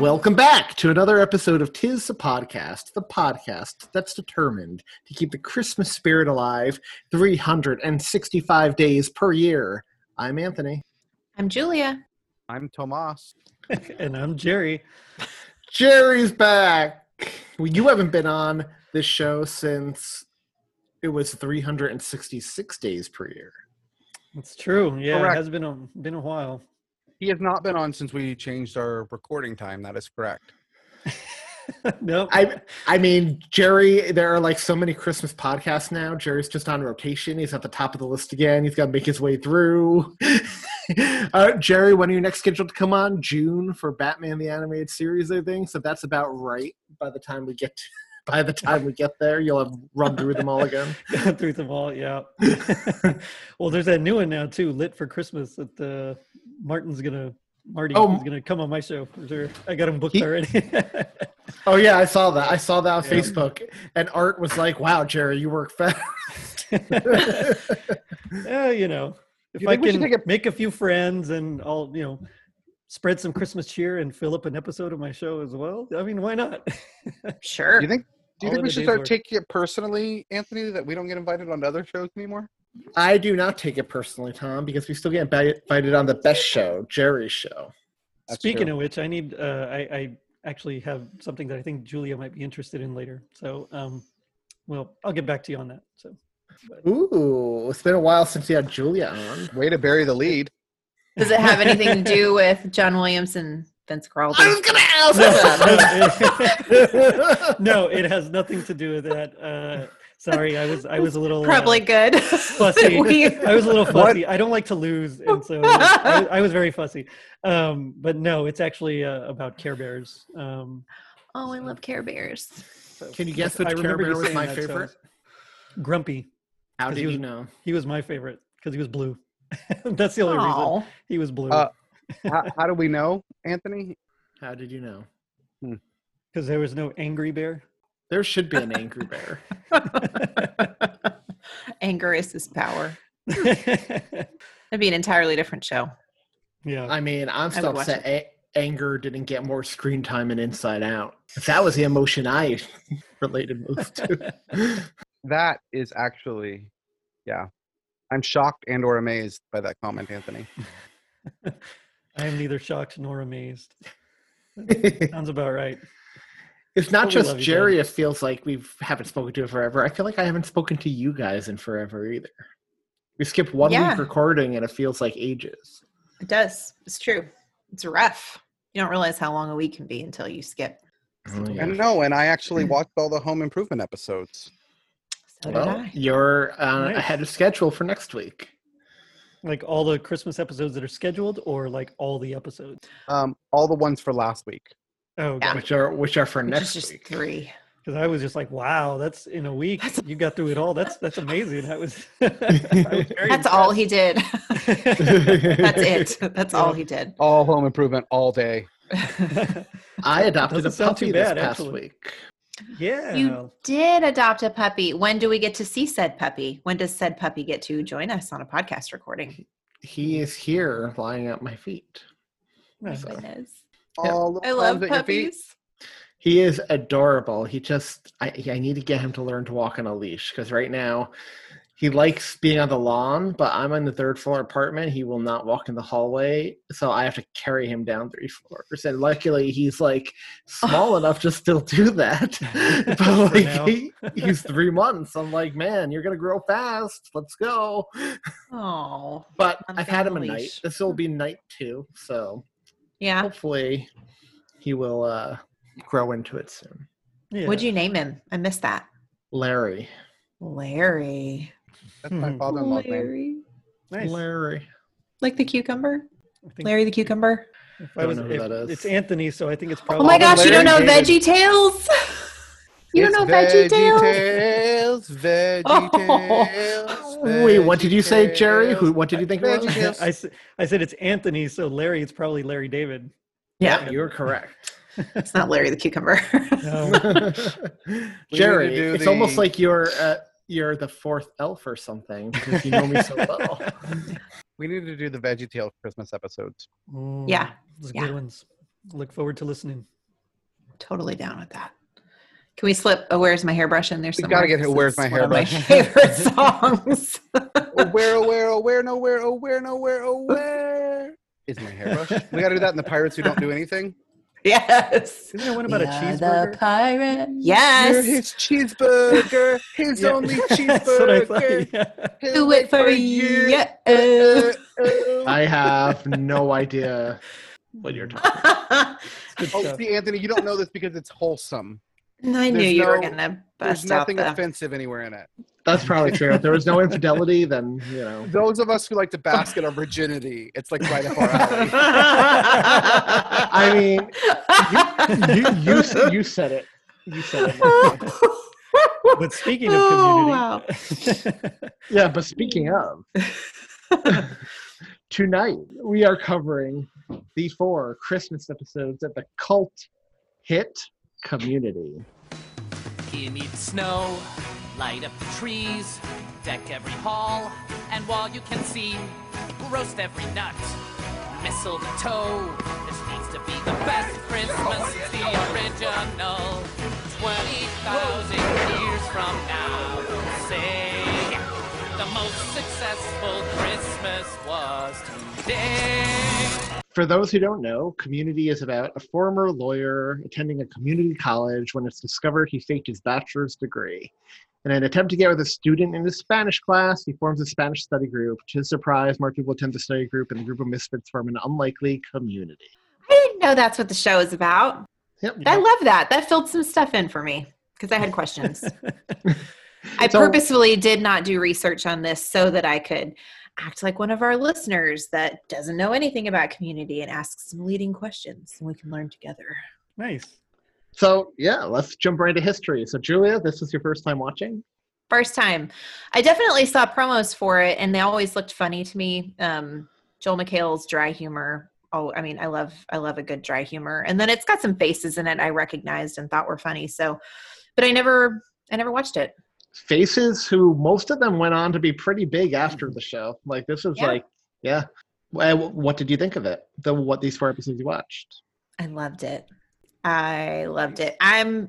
Welcome back to another episode of Tis the Podcast, the podcast that's determined to keep the Christmas spirit alive 365 days per year. I'm Anthony. I'm Julia. I'm Tomas. and I'm Gerry. Gerry's back. Well, you haven't been on this show since it was 366 days per year. That's true. Yeah, Correct. it has been a, been a while. He has not been on since we changed our recording time. That is correct. nope. I I mean, Gerry, there are like so many Christmas podcasts now. Gerry's just on rotation. He's at the top of the list again. He's got to make his way through. uh, Gerry, when are you next scheduled to come on? June for Batman the Animated Series, I think. So that's about right. By the time we get to, by the time we get there, you'll have run through them all again. through them all, yeah. well, there's that new one now too, lit for Christmas. That uh, Martin's gonna Marty Oh. is gonna come on my show. for sure. I got him booked He- already. Oh yeah, I saw that. I saw that on Yeah. Facebook, and Art was like, "Wow, Gerry, you work fast." yeah, you know, if You I think we should can a- make a few friends and I'll, you know, spread some Christmas cheer and fill up an episode of my show as well. I mean, why not? Sure. Do you think? Do you All think we should start work. taking it personally, Anthony, that we don't get invited on other shows anymore? I do not take it personally, Tom, because we still get invited on the best show, Gerry's show. That's Speaking true. of which, I need uh, I, I actually have something that I think Julia might be interested in later. So, um, well, I'll get back to you on that. So, Ooh, it's been a while since you had Julia on. Way to bury the lead. Does it have anything to do with John Williams and Vince Carlton? I was gonna ask that. no, it has nothing to do with that. Uh, sorry, I was I was a little uh, Probably good. fussy. We- I was a little fussy. I don't like to lose, and so I, I was very fussy. Um, but no, it's actually uh, about Care Bears. Um, oh, I love Care Bears. so- Can you guess I which Care remember you Bear was saying my that, so I favorite? was- Grumpy. How 'cause did he was- you know? He was my favorite because he was blue. That's the only reason Oh, he was blue. Uh, how, how do we know, Anthony? How did you know? Because there was no angry bear. There should be an angry bear. anger is his power. yeah. That'd be an entirely different show. Yeah. I mean, I'm still watch upset a- anger didn't get more screen time in Inside Out. That was the emotion I related most to. That is actually, yeah. I'm shocked and or amazed by that comment, Anthony. I am neither shocked nor amazed. Sounds about right. It's not But we just Gerry. It feels like we haven't spoken to forever. I feel like I haven't spoken to you guys in forever either. We skip one Yeah. week recording, and it feels like ages. It does. It's true. It's rough. You don't realize how long a week can be until you skip. Oh, yeah. And no, and I actually watched all the home improvement episodes. So did Well, I. you're uh, Nice. ahead of schedule for next week. Like all the Christmas episodes that are scheduled, or like all the episodes. Um, all the ones for last week. Oh, Yeah. Which are which are for Which next is just week. three. Because I was just like, wow, that's in a week. You got through it all. That's that's amazing. That was. Was very That's all he did. That's it. That's all he did. All home improvement all day. I adopted a puppy too this past actually. week. yeah. You did adopt a puppy. When do we get to see said puppy? When does said puppy get to join us on a podcast recording? He is here, lying at my feet. Oh, my So- goodness. Yeah. All the I love palms your feet. puppies. He is adorable. He just, I, I need to get him to learn to walk on a leash because right now he likes being on the lawn, but I'm on the third floor apartment. He will not walk in the hallway, so I have to carry him down three floors. And luckily, he's like small enough to still do that. but like he, he's three months. I'm like, man, you're gonna grow fast. Let's go. Oh, But I've had him a family night. This will hmm. be night two, so yeah. hopefully he will uh, grow into it soon. Yeah. What'd you name him? I missed that. Larry. Larry. That's my Mhm. father-in-law's name. Larry. Nice. Larry. Like the cucumber? Larry the cucumber? if I Don't was, know who if- that is. It's Anthony, so I think it's probably. Oh my gosh, you don't know Larry Veggie Tales? You don't know Veggie Tales? Veggie Tales, Veggie Oh. Tales. Wait, what did you say, Gerry? Who? What did you think it Veggie was? Tales. I, s- I said it's Anthony, so Larry, it's probably Larry David. Yeah, you're correct. it's not Larry the cucumber. No. Gerry, to do it's almost like you're uh, you're the fourth elf or something because you know me so well. We need to do the Veggie Tales Christmas episodes. Mm, Yeah, those yeah. good ones. Look forward to listening. totally down with that. Can we slip a Where's My Hairbrush in there We somewhere? gotta get 'Cause Where's it's My one of my Hairbrush. favorite songs. oh, where, oh, where, oh, where, no, where, oh, where, no, where, oh, where is my hairbrush? we gotta do that in the Pirates Who Don't Do Anything. yes. Isn't there one about a cheeseburger? The pirate. Yes. You're Yes. his cheeseburger, his Yeah. only That's what I thought. cheeseburger. Yeah. He'll Do wait it for you. you. Uh, uh, I have no idea what you're talking. Good Oh, see, Anthony, you don't know this because it's wholesome. I knew There's you were no- gonna There's bust out nothing the. offensive anywhere in it. That's probably true. If there was no infidelity, then you know. Those of us who like to bask in our virginity, it's like right up our alley. I mean, you you s- you said it. You said it. But speaking of Oh, community, Yeah, but speaking of, tonight we are covering the four Christmas episodes of the cult hit Community. You need snow, light up the trees, deck every hall, and while you can see, roast every nut. Mistletoe, this needs to be the best Christmas, it's the original. 20,000 years from now, say the most successful Christmas was today. For those who don't know, Community is about a former lawyer attending a community college when it's discovered he faked his bachelor's degree. In an attempt to get with a student in his Spanish class, he forms a Spanish study group. To his surprise, more people attend the study group, and the group of misfits form an unlikely community. I didn't know that's what the show is about. Yep. I love that. That filled some stuff in for me because I had questions. I So- purposefully did not do research on this so that I could act like one of our listeners that doesn't know anything about community and ask some leading questions and we can learn together. nice. So, yeah, let's jump right into history. So, Julia, this is your first time watching? First time. I definitely saw promos for it and they always looked funny to me. Um, Joel McHale's dry humor. Oh, I mean, I love I love a good dry humor. And then it's got some faces in it I recognized and thought were funny. So but I never I never watched it. Faces, who most of them went on to be pretty big after the show. Like, this is Yeah. like, yeah. What did you think of it? The what these four episodes you watched? I loved it. I loved it. I'm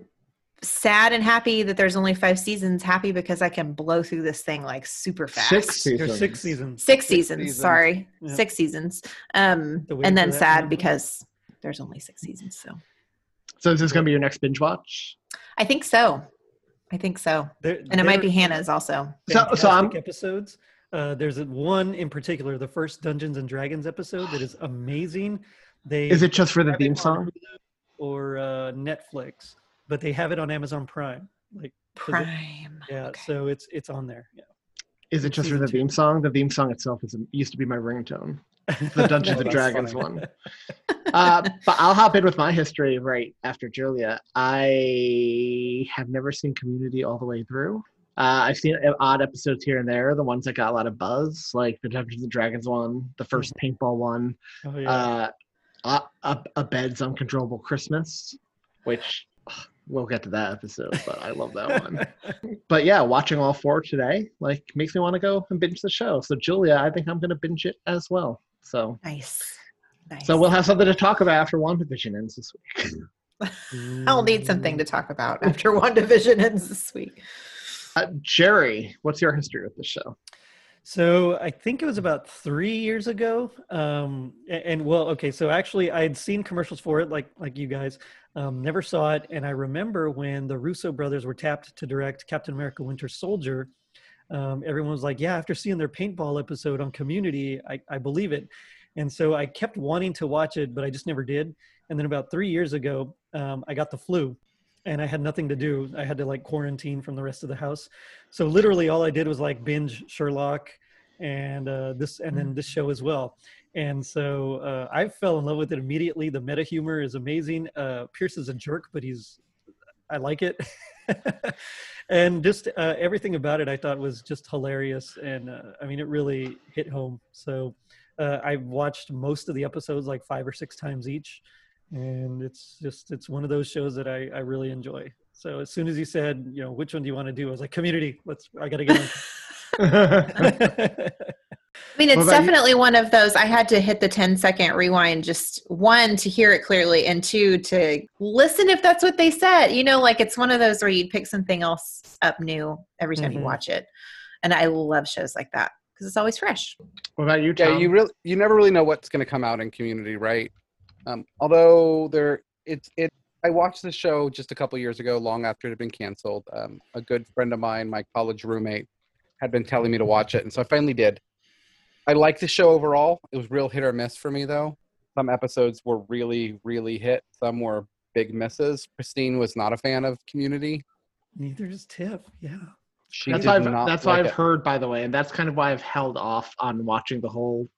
sad and happy that there's only five seasons. Happy because I can blow through this thing like super fast. Six There's seasons. six seasons. Six Six seasons, seasons. Sorry, Yeah. six seasons. Um, The and then sad number. because there's only six seasons. So So, is this going to be your next binge watch? I think so. I think so. There- And it might be Hannah's also. So- so I'm- episodes. Uh, there's one in particular, the first Dungeons and Dragons episode that is amazing. They Is it just for the theme song? Or uh, Netflix, but they have it on Amazon Prime. Like 'cause it- Prime. yeah, Okay. so it's it's on there. Yeah. Is it It's just for the two. theme song? The theme song itself is used to be my ringtone. The Dungeons and Dragons funny. one. Uh, but I'll hop in with my history right after Julia. I have never seen Community all the way through. Uh, I've seen odd episodes here and there, the ones that got a lot of buzz, like the Dungeons and Dragons one, the first paintball one, Oh yeah. uh, a, a, Abed's Uncontrollable Christmas, which ugh, we'll get to that episode, but I love that one. but yeah, watching all four today like makes me want to go and binge the show. So Julia, I think I'm going to binge it as well. So Nice. Nice. so we'll have something to talk about after WandaVision ends this week. I'll need something to talk about after WandaVision ends this week. Uh, Jerry, what's your history with the show? So I think it was about three years ago. Um, a- and, well, okay, so actually I had seen commercials for it, like like you guys. Um, never saw it, and I remember when the Russo brothers were tapped to direct Captain America: Winter Soldier. Um, everyone was like, "Yeah, after seeing their paintball episode on Community, I, I believe it." And so I kept wanting to watch it, but I just never did. And then about three years ago, um, I got the flu, and I had nothing to do. I had to like quarantine from the rest of the house. So literally, all I did was like binge Sherlock and uh, this, and then this show as well. And so uh, I fell in love with it immediately. The meta humor is amazing. Uh, Pierce is a jerk, but he's I like it. and just uh, everything about it, I thought was just hilarious. And uh, I mean, it really hit home. So uh, I've watched most of the episodes like five or six times each, and it's just it's one of those shows that I, I really enjoy. So as soon as you said, you know, which one do you want to do? I was like, Community. Let's. I got to get on. I mean, it's about you? definitely one of those. I had to hit the 10 second rewind, just one, to hear it clearly, and two, to listen if that's what they said. You know, like it's one of those where you'd pick something else up new every time you Mhm. watch it. And I love shows like that because it's always fresh. What about you, Yeah, you really you never really know what's going to come out in Community, right? Um, although there, it's it. I watched the show just a couple years ago, long after it had been canceled. Um, a good friend of mine, my college roommate, had been telling me to watch it, and so I finally did. I like the show overall. It was real hit or miss for me, though. Some episodes were really, really hit. Some were big misses. Christine was not a fan of Community. Neither is Tiff. Yeah. She that's why I've, that's like why I've it. heard, by the way, and that's kind of why I've held off on watching the whole,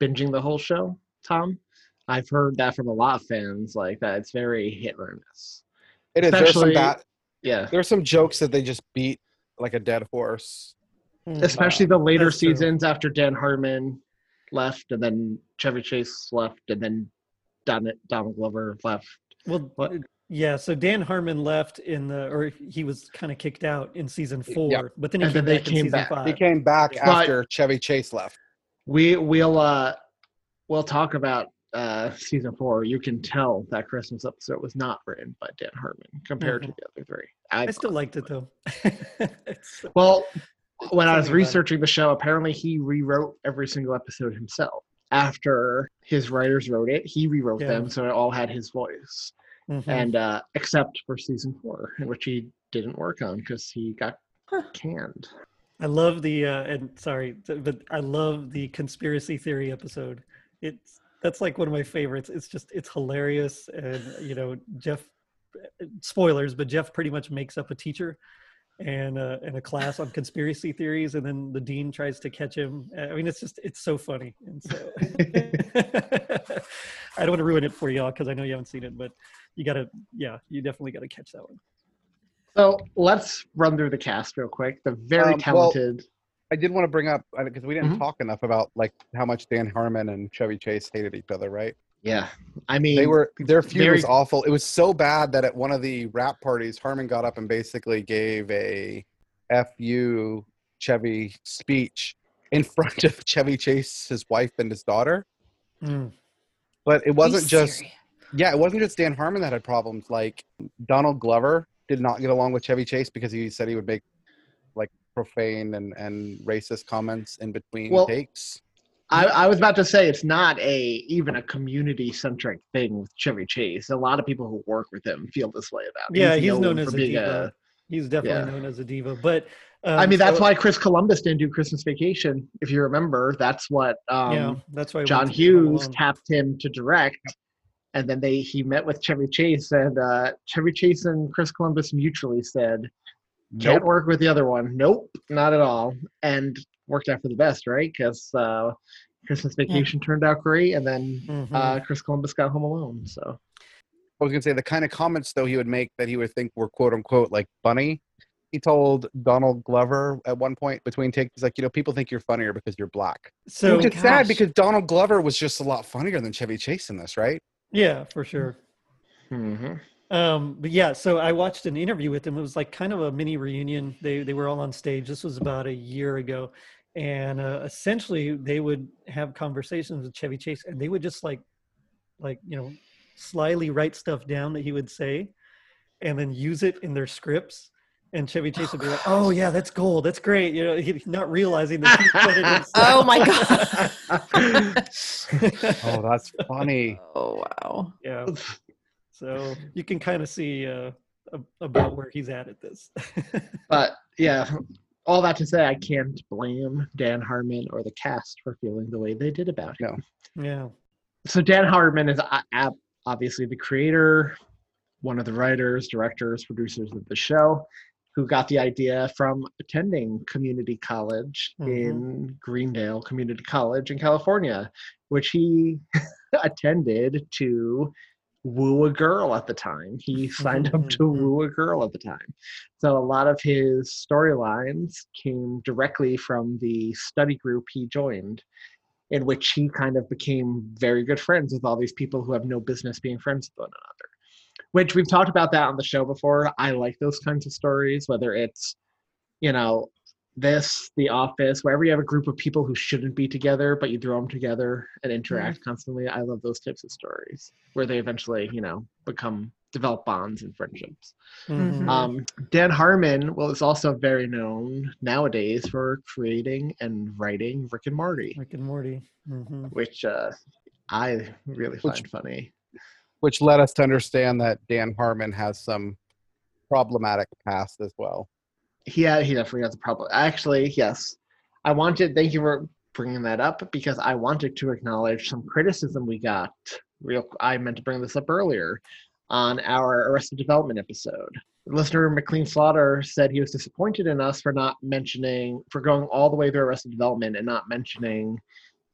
binging the whole show. Tom, I've heard that from a lot of fans, like that it's very hit or miss. It is. There's some bad. Yeah, There's some jokes that they just beat like a dead horse. Hmm. especially the later That's true. seasons after Dan Harmon left, and then Chevy Chase left, and then Don, Donald Glover left. Well, What? Yeah. So Dan Harmon left in the, or he was kind of kicked out in season four, Yep. but then he And came then back in came season back. five. He came back But- after Chevy Chase left. We we'll uh we'll talk about uh season four. You can tell that Christmas episode was not written by Dan Harmon compared to Mhm. the other three. I still liked it though. It's- Well, when I was Something about it. researching the show, apparently he rewrote every single episode himself. After his writers wrote it, he rewrote Yeah. them so it all had his voice. Mhm. And uh, except for season four, in which he didn't work on because he got canned. I love the uh, and sorry, but I love the conspiracy theory episode. It's that's like one of my favorites. It's just it's hilarious, and you know Jeff. Spoilers, but Jeff pretty much makes up a teacher and uh, and a class on conspiracy theories, and then the dean tries to catch him. I mean, it's just it's so funny, and so I don't want to ruin it for y'all because I know you haven't seen it, but you gotta, yeah, you definitely gotta catch that one. So let's run through the cast real quick. The very Um, well, talented. I did want to bring up because we didn't Mhm. talk enough about like how much Dan Harmon and Chevy Chase hated each other, right? yeah, I mean, They were their feud very- was awful. It was so bad that at one of the wrap parties, Harmon got up and basically gave a "fu" Chevy speech in front of Chevy Chase, his wife, and his daughter. Mm. But it wasn't just serious? yeah, it wasn't just Dan Harmon that had problems. Like Donald Glover did not get along with Chevy Chase because he said he would make like profane and, and racist comments in between Well, takes. I, I was about to say it's not a even a community centric thing with Chevy Chase. A lot of people who work with him feel this way about. him. Yeah, he's known for as a being diva. He's definitely yeah. known as a diva, but um, I mean, that's so- why Chris Columbus didn't do Christmas Vacation. If you remember, that's what um, yeah, that's why John went to Home Hughes tapped him to direct, and then they he met with Chevy Chase, and uh, Chevy Chase and Chris Columbus mutually said, "Can't Nope. work with the other one. Nope, not at all." And worked out for the best, right? Because uh, Christmas Vacation turned out great, and then Mhm. uh, Chris Columbus got Home Alone. So I was gonna say the kind of comments though he would make that he would think were quote unquote like funny. He told Donald Glover at one point between takes, he's like, you know, people think you're funnier because you're black. so Which is sad because Donald Glover was just a lot funnier than Chevy Chase in this, right? yeah, for sure. mhm. Um, but yeah, so I watched an interview with him. It was like kind of a mini reunion. They they were all on stage. This was about a year ago, and uh, essentially they would have conversations with Chevy Chase, and they would just like, like you know, slyly write stuff down that he would say, and then use it in their scripts. And Chevy Chase would be like, "Oh yeah, that's gold. That's great." You know, he, not realizing that he put it in. Oh my god. Oh, that's funny. oh wow. yeah. So you can kind of see uh, about where he's at at this. But yeah, all that to say, I can't blame Dan Harmon or the cast for feeling the way they did about him. yeah. So Dan Harmon is uh, obviously the creator, one of the writers, directors, producers of the show, who got the idea from attending community college in mm-hmm. Greendale Community College in California, which he attended to woo a girl at the time. He signed up to mm-hmm. woo a girl at the time. So a lot of his storylines came directly from the study group he joined in which he kind of became very good friends with all these people who have no business being friends with one another. Which we've talked about that on the show before. I like those kinds of stories, whether it's, you know, this, The Office, wherever you have a group of people who shouldn't be together, but you throw them together and interact constantly. I love those types of stories where they eventually, you know, become develop bonds and friendships. Mhm. Um, Dan Harmon well, is also very known nowadays for creating and writing Rick and Morty Rick and Morty. hmm which uh, I really Which- find funny. Which led us to understand that Dan Harmon has some problematic past as well. He had, he definitely has a problem. Actually, yes, I wanted. Thank you for bringing that up because I wanted to acknowledge some criticism we got. Real, I meant to bring this up earlier on our Arrested Development episode. Listener McLean Slaughter said he was disappointed in us for not mentioning, for going all the way through Arrested Development and not mentioning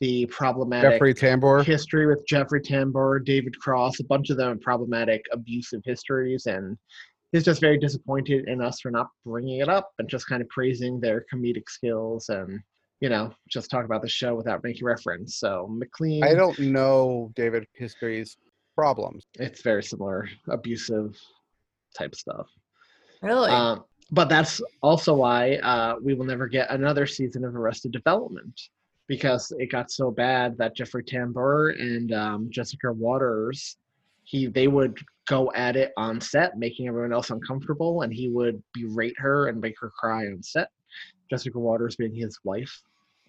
the problematic Jeffrey Tambor. history with Jeffrey Tambor, David Cross, a bunch of them problematic, abusive histories, and he's just very disappointed in us for not bringing it up and just kind of praising their comedic skills and you know just talk about the show without making reference. So McLean, I don't know David History's problems. It's very similar, abusive type stuff. Really? Um, but that's also why uh, we will never get another season of Arrested Development because it got so bad that Jeffrey Tambor and um, Jessica Waters, he they would go at it on set, making everyone else uncomfortable, and he would berate her and make her cry on set. Jessica Waters being his wife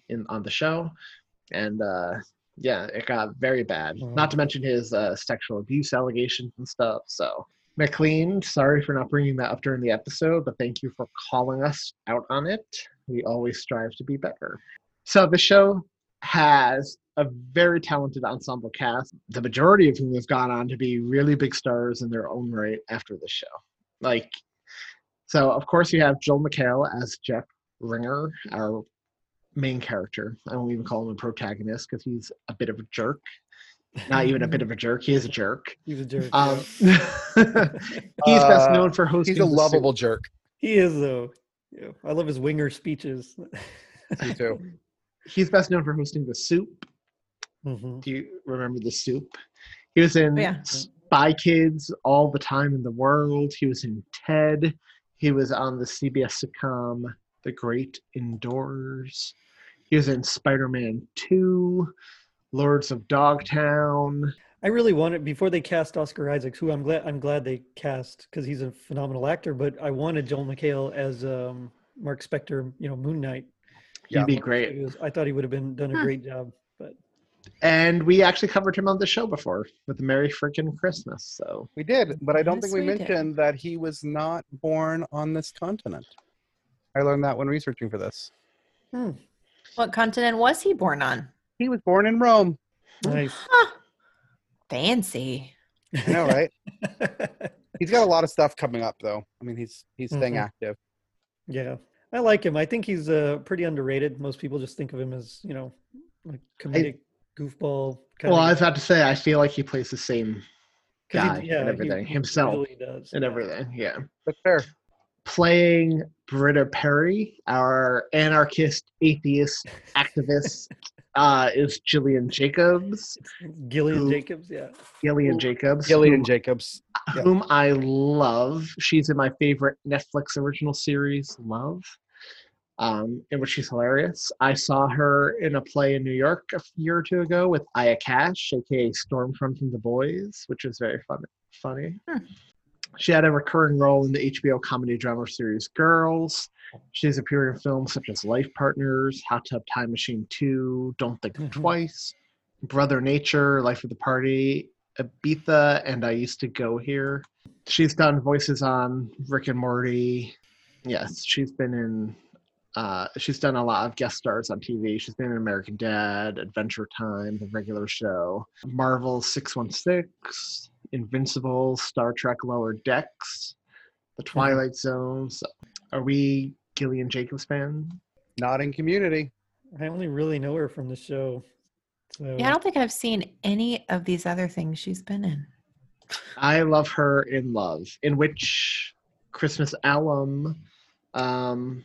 in on the show, and uh, yeah, it got very bad. Not to mention his uh, sexual abuse allegations and stuff. So McLean, sorry for not bringing that up during the episode, but thank you for calling us out on it. We always strive to be better. So the show has a very talented ensemble cast, the majority of whom have gone on to be really big stars in their own right after the show. Like, so of course you have Joel McHale as Jeff Winger, our main character. I won't even call him a protagonist because he's a bit of a jerk. Not even a bit of a jerk. He is a jerk. He's a jerk. Um, he's best Uh, known for hosting. He's a lovable Soup. jerk. He is though. Yeah, I love his winger speeches. Me too. He's best known for hosting the Soup. Mhm. Do you remember the Soup? He was in Yeah. Spy Kids all the time in the world. He was in Ted. He was on the CBS sitcom The Great Indoors. He was in Spider-Man 2, Lords of Dogtown. I really wanted before they cast Oscar Isaacs, who I'm glad I'm glad they cast because he's a phenomenal actor. But I wanted Joel McHale as um, Mark Spector, you know, Moon Knight. He'd be great. He was- I thought he would have been done a great job. But And we actually covered him on the show before with the Merry Freaking Christmas. So We did, but I don't Yes, think we, we did. mentioned that he was not born on this continent. I learned that when researching for this. Hmm. what continent was he born on? He was born in Rome. nice. Fancy. I know, right? he's got a lot of stuff coming up, though. I mean, he's he's staying Mhm. active. yeah, I like him. I think he's uh, pretty underrated. Most people just think of him as you know, like comedic goofball. well, I was about to say I feel like he plays the same 'cause he- guy yeah, and everything he himself really does. and yeah. everything. Yeah. That's fair. playing Britta Perry, our anarchist, atheist, activist, uh, is Gillian Jacobs. Gillian who- Jacobs, yeah. Gillian Jacobs. Gillian whom, Jacobs. yeah. whom I love. She's in my favorite Netflix original series, Love, um, in which she's hilarious. I saw her in a play in New York a year or two ago with Aya Cash, aka Stormfront from The Boys, which was very fun, funny. She had a recurring role in the HBO comedy drama series Girls. She's appeared in films such as Life Partners, Hot Tub Time Machine 2, Don't Think Twice, Brother Nature, Life of the Party, Ibiza, and I Used to Go Here. She's done voices on Rick and Morty. Yes, she's been in. Uh, she's done a lot of guest stars on TV. She's been in American Dad, Adventure Time, The Regular Show, Marvel 616, Invincible, Star Trek Lower Decks, The Twilight Zone. So, are we Gillian Jacobs fan? Not in Community. I only really know her from the show. So Yeah, I don't think I've seen any of these other things she's been in. I love her in Love, in which Christmas alum, um,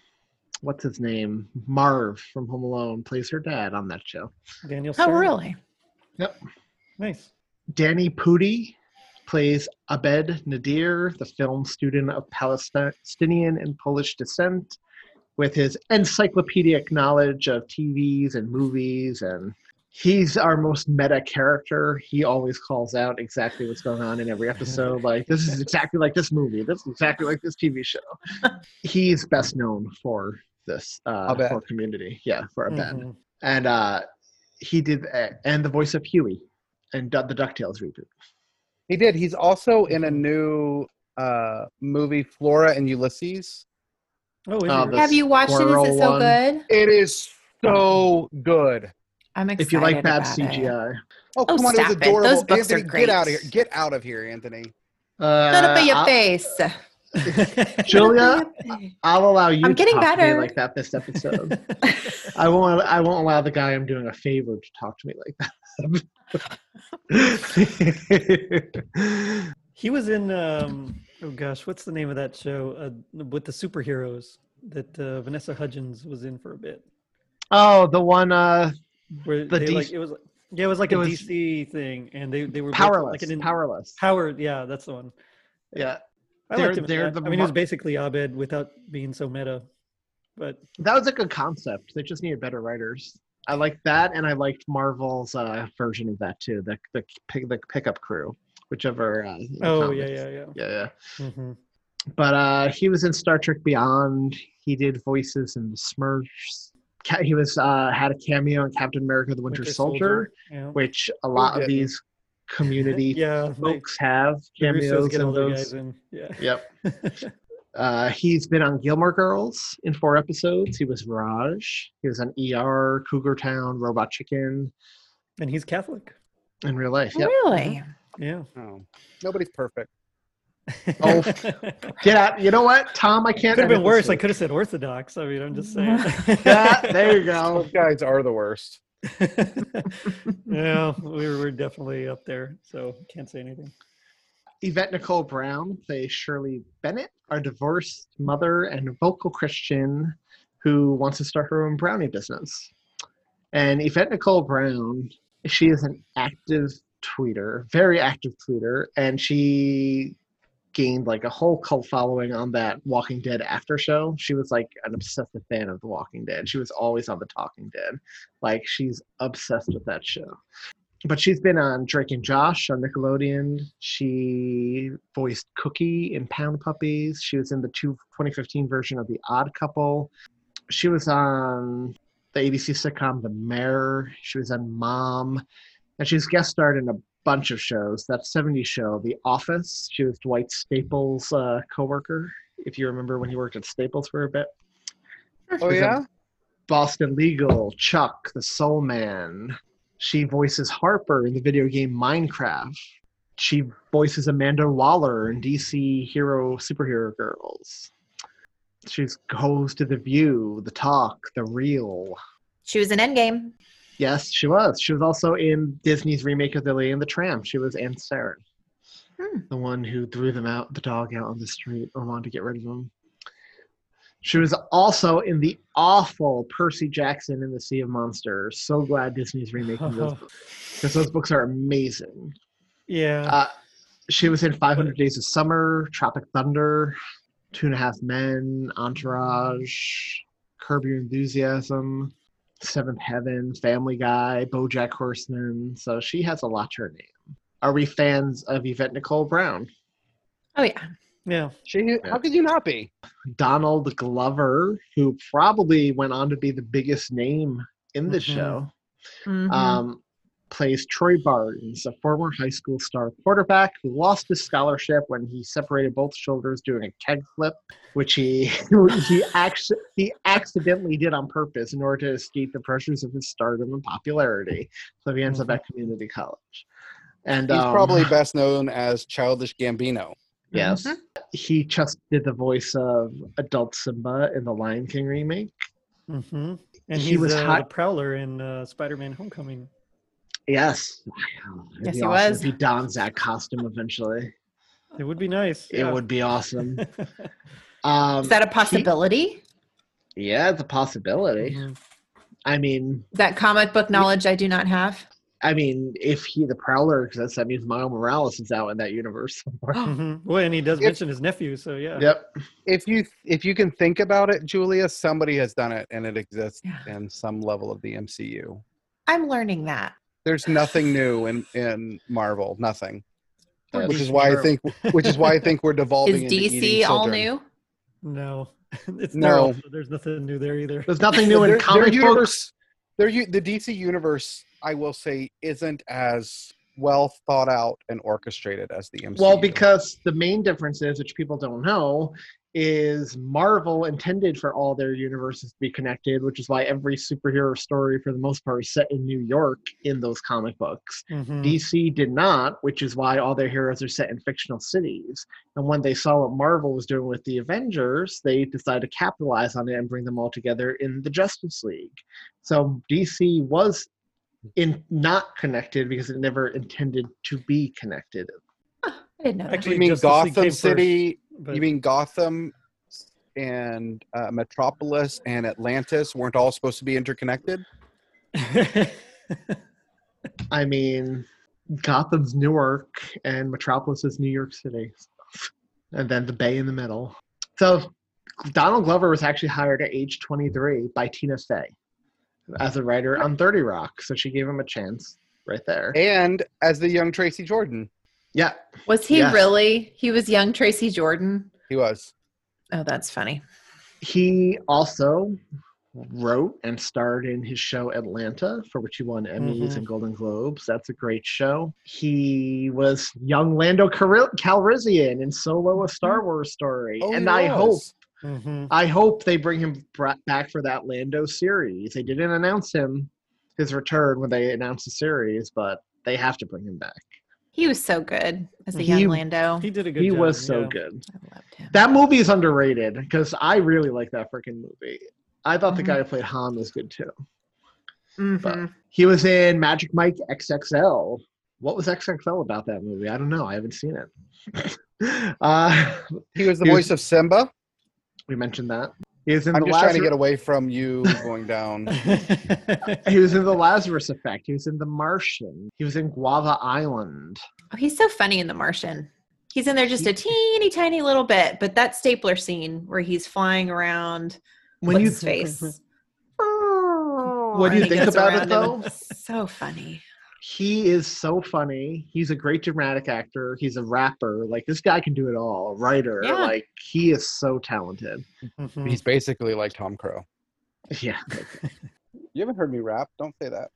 what's his name? Marv from Home Alone plays her dad on that show. Daniel. Oh, Stern. really? Yep. Nice. Danny Pudi plays Abed Nadir, the film student of Palestinian and Polish descent, with his encyclopedic knowledge of TVs and movies. And he's our most meta character. He always calls out exactly what's going on in every episode. Like, this is exactly like this movie. This is exactly like this TV show. he's best known for this, uh, Abed. for community. Yeah, for Abed. Mhm. And uh, he did, uh, and the voice of Huey and the DuckTales reboot. He did. He's also in a new uh, movie, Flora and Ulysses. Oh, is Uh, Have you watched it? Is it so one. good? It is so good. I'm excited. If you like bad about it. CGI. Oh, Oh, come on, it stop was it. adorable. Those books Anthony, are get out of here. Get out of here, Anthony. Uh, Shut up in your I'll- face. Julia, I'll allow you I'm to getting talk to better. me like that this episode. I won't. I won't allow the guy I'm doing a favor to talk to me like that. He was in um oh gosh, what's the name of that show uh, with the superheroes that uh, Vanessa Hudgens was in for a bit? oh, the one. Uh, Where The they, like DC it was yeah, it was like it a was DC thing, and they they were powerless. Like an in, powerless. power, yeah, that's the one. Yeah, I They're- liked him. they're the I mean, it was basically Abed without being so meta, but that was a good concept. They just needed better writers. I liked that, and I liked Marvel's uh, version of that too. The the pick, the pickup crew, whichever. Uh, oh comics. yeah, yeah, yeah. yeah, yeah. hmm but uh he was in star trek beyond he did voices in the smurfs he was uh had a cameo in captain america the winter, Winter soldier, Yeah. which a lot of these community Yeah, they- folks have cameos get in those guys in. Yeah. yep uh he's been on gilmore girls in four episodes he was raj he was on er cougar town robot chicken and he's Catholic. in real life yep. Really? Yeah. Oh, nobody's perfect. oh yeah you know what tom i can't Could have been worse. I could have said Orthodox. I mean, I'm just saying. yeah there you go Those guys are the worst. yeah, we're we're definitely up there. So can't say anything. Yvette Nicole Brown plays Shirley Bennett, our divorced mother and vocal Christian who wants to start her own brownie business. And Yvette Nicole Brown, she is an active tweeter, very active tweeter, and she gained like a whole cult following on that Walking Dead after show. She was like an obsessive fan of The Walking Dead. She was always on The Talking Dead. Like she's obsessed with that show but she's been on Drake and Josh on Nickelodeon. She voiced Cookie in Pound Puppies. She was in the two, 2015 version of The Odd Couple. She was on the ABC sitcom The Mayor. She was on Mom. And she's guest starred in a bunch of shows. That 70s show, The Office. She was Dwight Staples' uh, coworker, if you remember when he worked at Staples for a bit. Oh yeah. Boston Legal, Chuck, The Soul Man. She voices Harper in the video game Minecraft. She voices Amanda Waller in DC Hero Superhero Girls. She's host to The View, The Talk, The Real. She was in Endgame. Yes, she was. She was also in Disney's remake of The Lady and the Tramp. She was Aunt Sarah, Hmm. the one who threw them out, the dog out on the street, or wanted to get rid of them. She was also in the awful Percy Jackson in the Sea of Monsters. So glad Disney's remaking those books because those books are amazing. Yeah. Uh, she was in 500 Days of Summer, Tropic Thunder, Two and a Half Men, Entourage, Curb Your Enthusiasm, Seventh Heaven, Family Guy, BoJack Horseman. So she has a lot to her name. Are we fans of Yvette Nicole Brown? Oh yeah. Yeah. She, How could you not be? Donald Glover, who probably went on to be the biggest name in the Mhm. show, Mhm. um, plays Troy Barnes, a former high school star quarterback who lost his scholarship when he separated both shoulders doing a keg flip, which he he actually he accidentally did on purpose in order to escape the pressures of his stardom and popularity. So he ends up at community college. And He's um, probably best known as Childish Gambino. Yes. Mhm. He just did the voice of adult Simba in the Lion King remake. Mm-hmm. And He he's was uh, hot- the Prowler in uh, Spider-Man: Homecoming. Yes. It'd Yes, be he awesome was. He dons that costume eventually. It would be nice. It yeah. would be awesome. Um, Is that a he- possibility? yeah, it's a possibility. Mhm. I mean, that comic book knowledge I do not have. I mean, if he the Prowler exists, that means Miles Morales is out in that universe. Mhm. Well, and he does If- mention his nephew, so yeah. yep. If you if you can think about it, Julia, somebody has done it, and it exists Yeah. in some level of the MCU. I'm learning that. There's nothing new in in Marvel. Nothing. That's which is why I think which is why I think we're devolving is DC all new? No, it's No. no. There's nothing new there either. There's nothing new in Their- comic their books. universe, their the DC universe, I will say, isn't as well thought out and orchestrated as the MCU. Well, because the main difference is, which people don't know, is Marvel intended for all their universes to be connected, which is why every superhero story, for the most part, is set in New York in those comic books. Mhm. DC did not, which is why all their heroes are set in fictional cities. And when they saw what Marvel was doing with the Avengers, they decided to capitalize on it and bring them all together in the Justice League. So DC was in not connected because it never intended to be connected. I didn't know. that. Actually, you mean Justice Gotham City? first, but- You mean Gotham and uh, Metropolis and Atlantis weren't all supposed to be interconnected? I mean, Gotham's Newark and Metropolis is New York City. And then the Bay in the middle. So Donald Glover was actually hired at age 23 by Tina Fey as a writer on 30 Rock. So she gave him a chance right there. And as the young Tracy Jordan, Yeah. Was he Yes. really? He was young Tracy Jordan. he was. Oh, that's funny. He also wrote and starred in his show Atlanta, for which he won Emmys Mhm. and Golden Globes. That's a great show. He was young Lando Calri- Calrissian in Solo: A Star Wars Story, Oh, and I hope was. Mhm. I hope they bring him back for that Lando series. They didn't announce him his return when they announced the series, but they have to bring him back. He was so good as a He- young Lando. He did a good he job. was so yeah. good. I loved him. That movie is underrated because I really like that freaking movie. I thought the Mhm. guy who played Han was good too. Mhm. He was in Magic Mike XXL. What was XXL about that movie? I don't know. I haven't seen it. uh, He was the He was- voice of Simba. we mentioned that. He was in I'm the just trying to get away from you going down. He was in the Lazarus Effect. He was in The Martian. He was in Guava Island. Oh, he's so funny in The Martian. He's in there just a teeny tiny little bit, but that stapler scene where he's flying around, When what's you his face? What do you think about it, though? So funny. He is so funny. He's a great dramatic actor. He's a rapper. Like this guy can do it all. A writer. Yeah. Like he is so talented. Mhm. He's basically like Tom Crow. Yeah. You haven't heard me rap. Don't say that.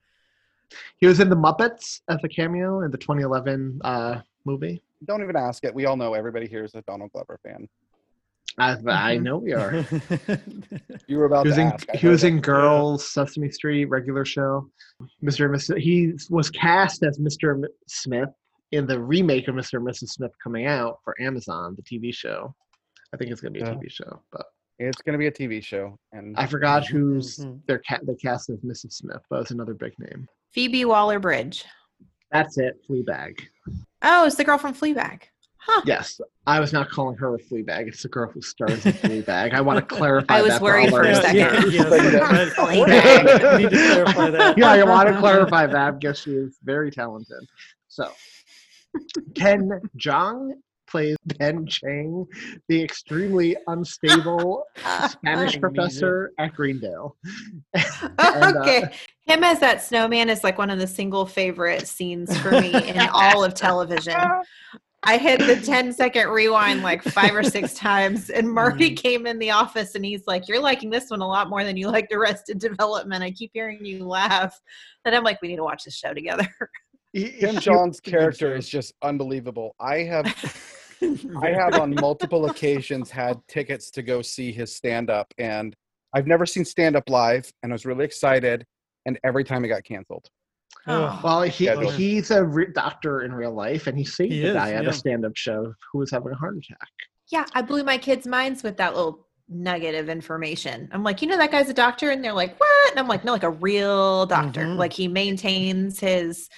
He was in the Muppets as a cameo in the 2011 uh, movie. Don't even ask it. We all know everybody here is a Donald Glover fan. I, I know we are. You were about He was to in ask. He was heard in it. Girls, Sesame Street, regular show. Mr. and Mrs. He was cast as Mr. M- Smith in the remake of Mr. and Mrs. Smith coming out for Amazon, the TV show. I think it's gonna be a Yeah. TV show, but It's going to be a TV show, and I forgot who's Mhm. their cat. The cast as Mrs. Smith, but it's another big name. Phoebe Waller Bridge. That's it. Fleabag. Oh, it's the girl from Fleabag. Huh. Yes, I was not calling her a Fleabag. It's the girl who stars in Fleabag. I want to clarify. I was that worried for a all Yeah, second. yeah, listeners. yes, that- Need to clarify that. yeah, I want to clarify that because she is very talented. So, Ken Jeong plays Ben Chang, the extremely unstable Spanish professor at Greendale. And, uh, okay. Him as that snowman is like one of the single favorite scenes for me in all of television. I hit the 10 second rewind like five or six times, and Marty Mm. came in the office and he's like, You're liking this one a lot more than you liked Arrested Development. I keep hearing you laugh. And I'm like, We need to watch this show together. Tim John's character is just unbelievable. I have I have on multiple occasions had tickets to go see his stand up and I've never seen stand up live and I was really excited and every time it got canceled. Well, he Schedule. he's a re- doctor in real life, and he saved He the is, guy at yeah. a stand-up show who was having a heart attack. Yeah, I blew my kids' minds with that little nugget of information. I'm like, you know, that guy's a doctor, and they're like, what? And I'm like, no, like a real doctor. Mhm. Like he maintains his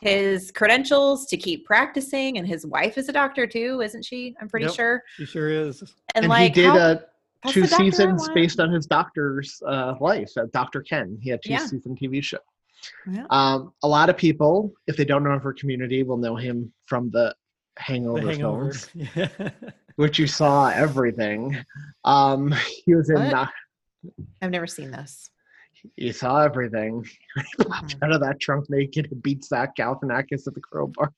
his credentials to keep practicing, and his wife is a doctor too, isn't she? I'm pretty Yep. sure. He sure is. And, And, like, he did how- that's two the doctor I seasons based on his doctor's uh, life. Uh, Dr. Ken. He had two Yeah. season TV show. Yeah. Um, a lot of people, if they don't know him for Community, will know him from the Hangover, The Hangover. films, Yeah. which you saw everything. Um, he was in. What? I've never seen this. you saw everything. He popped Mm-hmm. out of that trunk naked and beat Zach Galifianakis at the crowbar.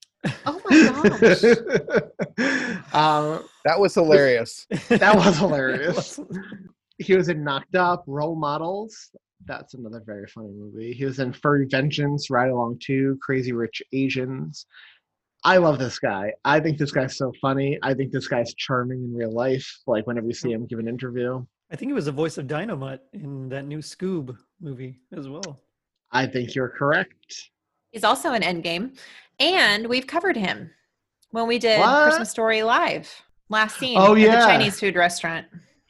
Oh my gosh. um, That was hilarious. that was hilarious. he was in Knocked Up, Role Models. That's another very funny movie. He was in Furry Vengeance, Ride Along 2, Crazy Rich Asians. I love this guy. I think this guy's so funny. I think this guy's charming in real life. Like whenever you see him give an interview, I think he was the voice of Dynamite in that new Scoob movie as well. I think you're correct. He's also in Endgame, and we've covered him when we did What? Christmas Story live last scene Oh, at yeah. the Chinese food restaurant.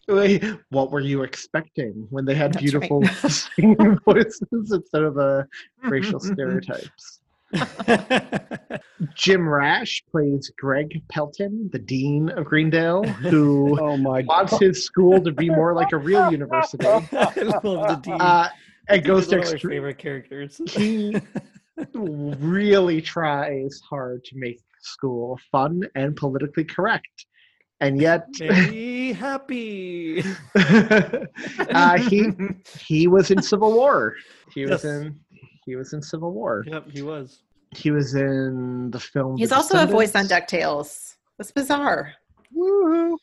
What were you expecting when they had That's right. beautiful singing voices instead of the racial mm-hmm, mm-hmm. stereotypes? Jim Rash plays Craig Pelton, the dean of Greendale, who Oh wants his school to be more like a real university. I love the D. Uh, and goes to one my extreme. favorite characters. He really tries hard to make school fun and politically correct, and yet Very happy. uh, he he was in Civil War. He was Yes. in he was in Civil War. Yep, he was. He was in the film. He's The also a voice on DuckTales. That's bizarre. Woohoo.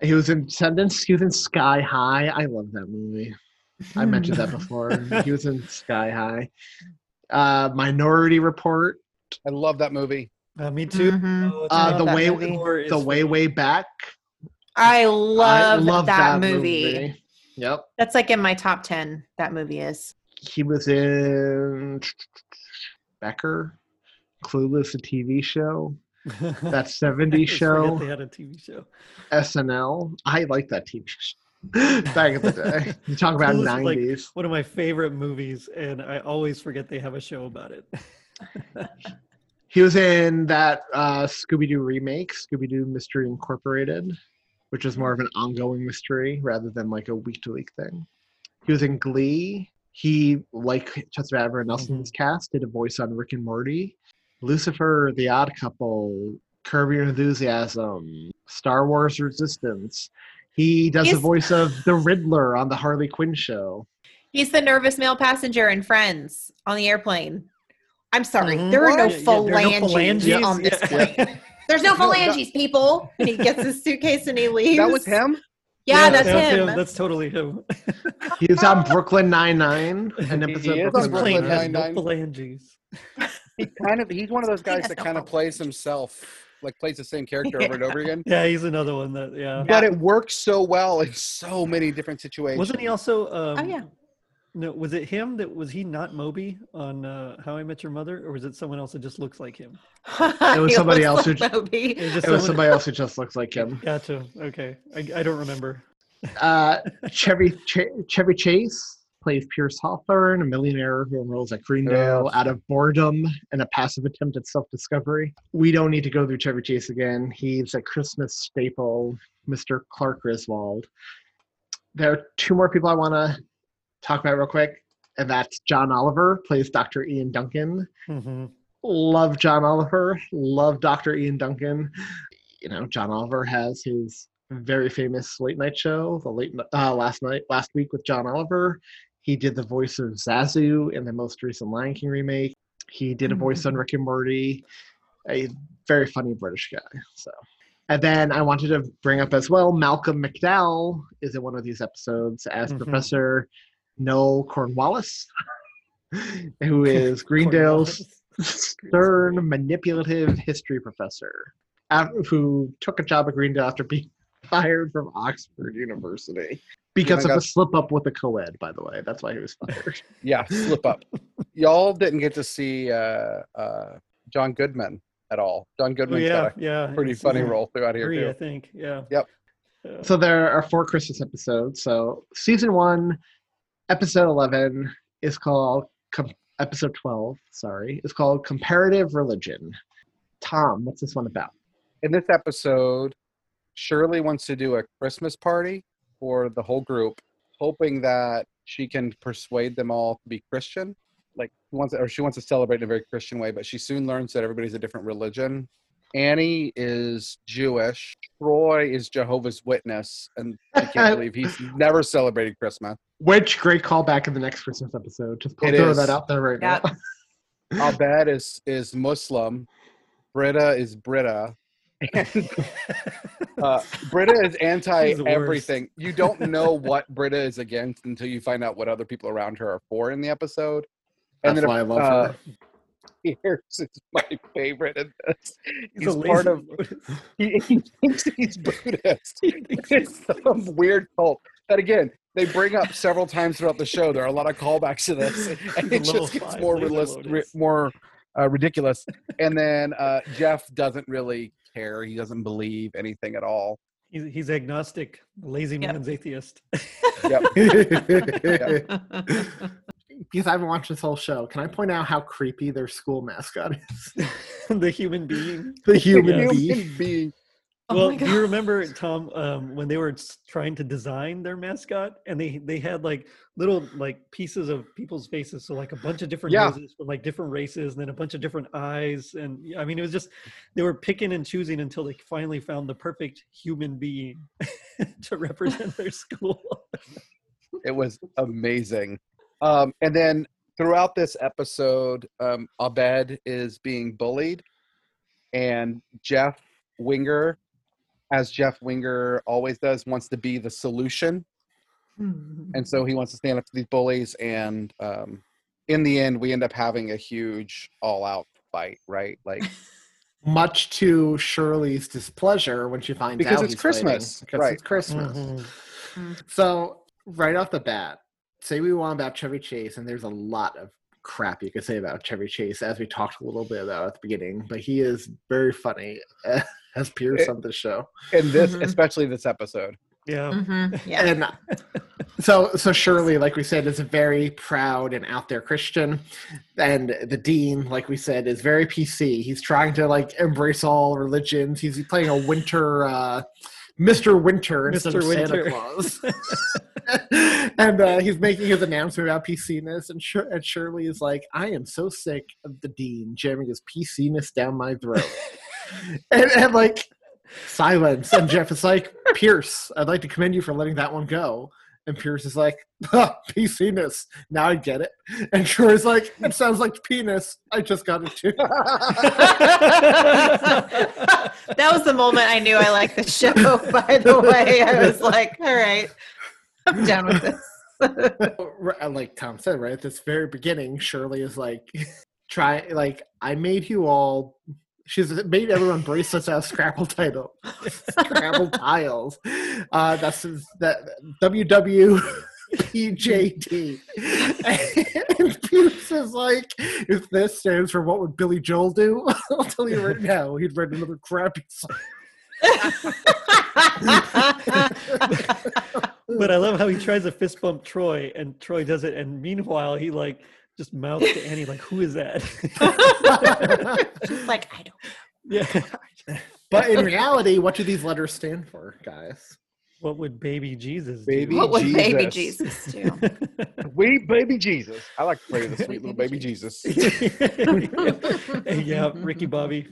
He was in Descendants. He was in Sky High. I love that movie. I mentioned that before. he was in Sky High. Uh, Minority Report. I love that movie. Uh, me too. Mhm. Oh, Uh, the way movie. The way way back. I love, I love that, movie. Yep. That's like in my top 10. That movie is. He was in Becker, Clueless, a TV show. That 70s show. They had a TV show. SNL. I like that TV show. Back in the day. You talk about Clueless is, like, 90s. one of my favorite movies, and I always forget they have a show about it. He was in that uh, Scooby Doo remake, Scooby Doo Mystery Incorporated, which is more of an ongoing mystery rather than like a week to week thing. He was in Glee. He, like about everyone else in Mm-hmm. cast, did a voice on Rick and Morty, Lucifer, The Odd Couple, Curb Your Enthusiasm, Star Wars Resistance. He does the voice of the Riddler on the Harley Quinn show. He's the nervous male passenger in Friends on the airplane. I'm sorry, Mhm. there are no Yeah, yeah, there are no phalanges, phalanges, on this yeah. plane. There's no No, phalanges, people. And he gets his suitcase and he leaves. That was him? Yeah, that's that's him. That's totally him. He was on Brooklyn Nine Nine, an He episode is of on Brooklyn plane Brooklyn has Nine-Nine. no phalanges. He kind of he's one of those guys that no kind of plays himself, like plays the same character over and over again. Yeah, he's another one that. Yeah. But it works so well in so many different situations. Wasn't he also? Um, Oh, yeah. No, was it him that was he not Moby on uh, How I Met Your Mother, or was it someone else that just looks like him? It was somebody else like who- Moby. It was, just It was somebody else who just looks like him. Gotcha. Okay, I, I don't remember. Uh, Chevy Ch- Chevy Chase plays Pierce Hawthorne, a millionaire who enrolls at Greendale Yes. out of boredom and a passive attempt at self-discovery. We don't need to go through Chevy Chase again. He's a Christmas staple, Mr. Clark Griswold. There are two more people I want to talk about real quick, and that's John Oliver plays Dr. Ian Duncan. hmm love John Oliver, love Dr. Ian Duncan. You know, John Oliver has his very famous late night show, the late uh, last night last week with John Oliver. He did the voice of Zazu in the most recent Lion King remake. He did a voice on Rick and Morty. a very funny British guy. So, and then I wanted to bring up as well Malcolm McDowell is in one of these episodes as Mhm. Professor Noel Cornwallis, who is Greendale's stern, manipulative history professor, who took a job at Greendale after being fired from Oxford University because Even of a slip up with a co-ed. By the way, that's why he was fired. Yeah, slip up. Y'all didn't get to see uh, uh, John Goodman at all. John Oh, Goodman's yeah, got a yeah. pretty funny season role throughout here Three, too. I think. Yeah. Yep. So there are four Christmas episodes. So season one, episode eleven is called com- episode twelve. Sorry, is called comparative religion. Tom, what's this one about? In this episode, Shirley wants to do a Christmas party for the whole group, hoping that she can persuade them all to be Christian. Like she wants, or she wants to celebrate in a very Christian way, but she soon learns that everybody's a different religion. Annie is Jewish. Troy is Jehovah's Witness, and I can't believe he's never celebrated Christmas. Which great callback in the next Christmas episode. Just It throw is. that out there right Yep. now. Abed is is Muslim. Britta is Britta. And, uh, Britta is anti She's the worst. everything. You don't know what Britta is against until you find out what other people around her are for in the episode. That's then, why I love uh, her. Pierce is my favorite in this. He's He's, a part of. He, he thinks he's Buddhist. He thinks It's some weird cult that again they bring up several times throughout the show. There are a lot of callbacks to this, and it just gets five more laser realis- ri- more uh, ridiculous. And then uh, Jeff doesn't really care. He doesn't believe anything at all. He's, he's agnostic, lazy Yep. man's atheist. Yep. because I haven't watched this whole show, can I point out how creepy their school mascot is? the human being. the human Yes. being. Human. Oh well, do you remember Tom um, when they were trying to design their mascot, and they they had like little like pieces of people's faces, so like a bunch of different Yeah. noses from like different races, and then a bunch of different eyes, and I mean it was just they were picking and choosing until they finally found the perfect human being to represent their school. It was amazing. Um, and then throughout this episode, um, Abed is being bullied, and Jeff Winger, as Jeff Winger always does, wants to be the solution. and so he wants to stand up to these bullies and um, in the end we end up having a huge all-out fight right like Much to Shirley's displeasure when she finds Because out it's he's Christmas, Because right. it's Christmas. Mhm. So right off the bat, say we want about Chevy Chase, and there's a lot of crap you could say about Chevy Chase, as we talked a little bit about at the beginning. But he is very funny as Pierce It- on the show. in this Mhm. especially this episode Yeah. Mhm, Yeah. And so, so Shirley, like we said, is a very proud and out there Christian, and the dean, like we said, is very PC. He's trying to like embrace all religions. He's playing a winter, uh, Mr. Winter instead of Mr. Winter. Santa Claus, and uh, he's making his announcement about PC-ness. And, Shir- and Shirley is like, "I am so sick of the dean jamming his PC-ness down my throat," and, and like silence. And Jeff is like, Pierce, I'd like to commend you for letting that one go. And Pierce is like, huh, PC-ness. Now I get it. And Troy's like, it sounds like penis. I just got it too. that was the moment I knew I liked the show. By the way, I was like, "All right, I'm done with this." Uh, like Tom said, right at this very beginning, Shirley is like, try, like, I made you all. She's made everyone bracelets out of Scrabble title, Scrabble tiles. Uh, that's that WWPJT. And Pierce is like, if this stands for what would Billy Joel do, I'll tell you right now, he'd write another crappy song. but I love how he tries to fist bump Troy, and Troy does it, and meanwhile he like just mouths to Annie like, "Who is that?" She's like, "I don't." yeah. But in reality, what do these letters stand for, guys? What would baby Jesus Baby do? What would baby Jesus. Jesus do? sweet baby jesus i like to play the sweet little baby jesus yeah, Ricky Bobby.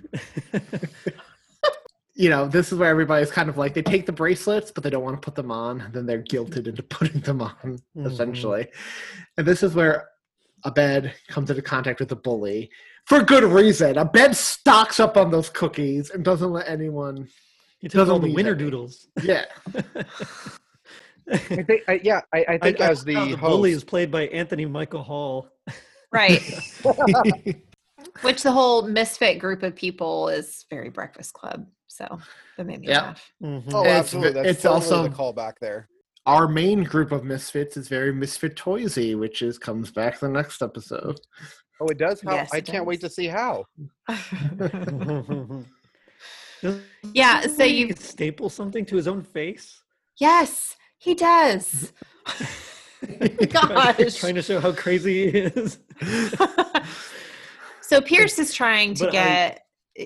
you know, this is where everybody's kind of like they take the bracelets, but they don't want to put them on. and Then they're guilted into putting them on, Mhm. essentially. And this is where Abed comes into contact with a bully for good reason. Abed stocks up on those cookies and doesn't let anyone. He took all the leave winner any. doodles. Yeah. I think, I, yeah, I, I think I- I as the, found host, bully is played by Anthony Michael Hall. Right. Which the whole misfit group of people is very Breakfast Club. So that made me Yeah. laugh. Mhm. oh, It's absolutely, that's it's totally also- the callback there. Our main group of misfits is very misfit toysy, which is comes back the next episode. Oh, it does. How Yes, I can't wait to see how. Yeah, so you- staple something to his own face. yes, he does. Gosh. trying to show how crazy he is. so Pierce is trying to But I- get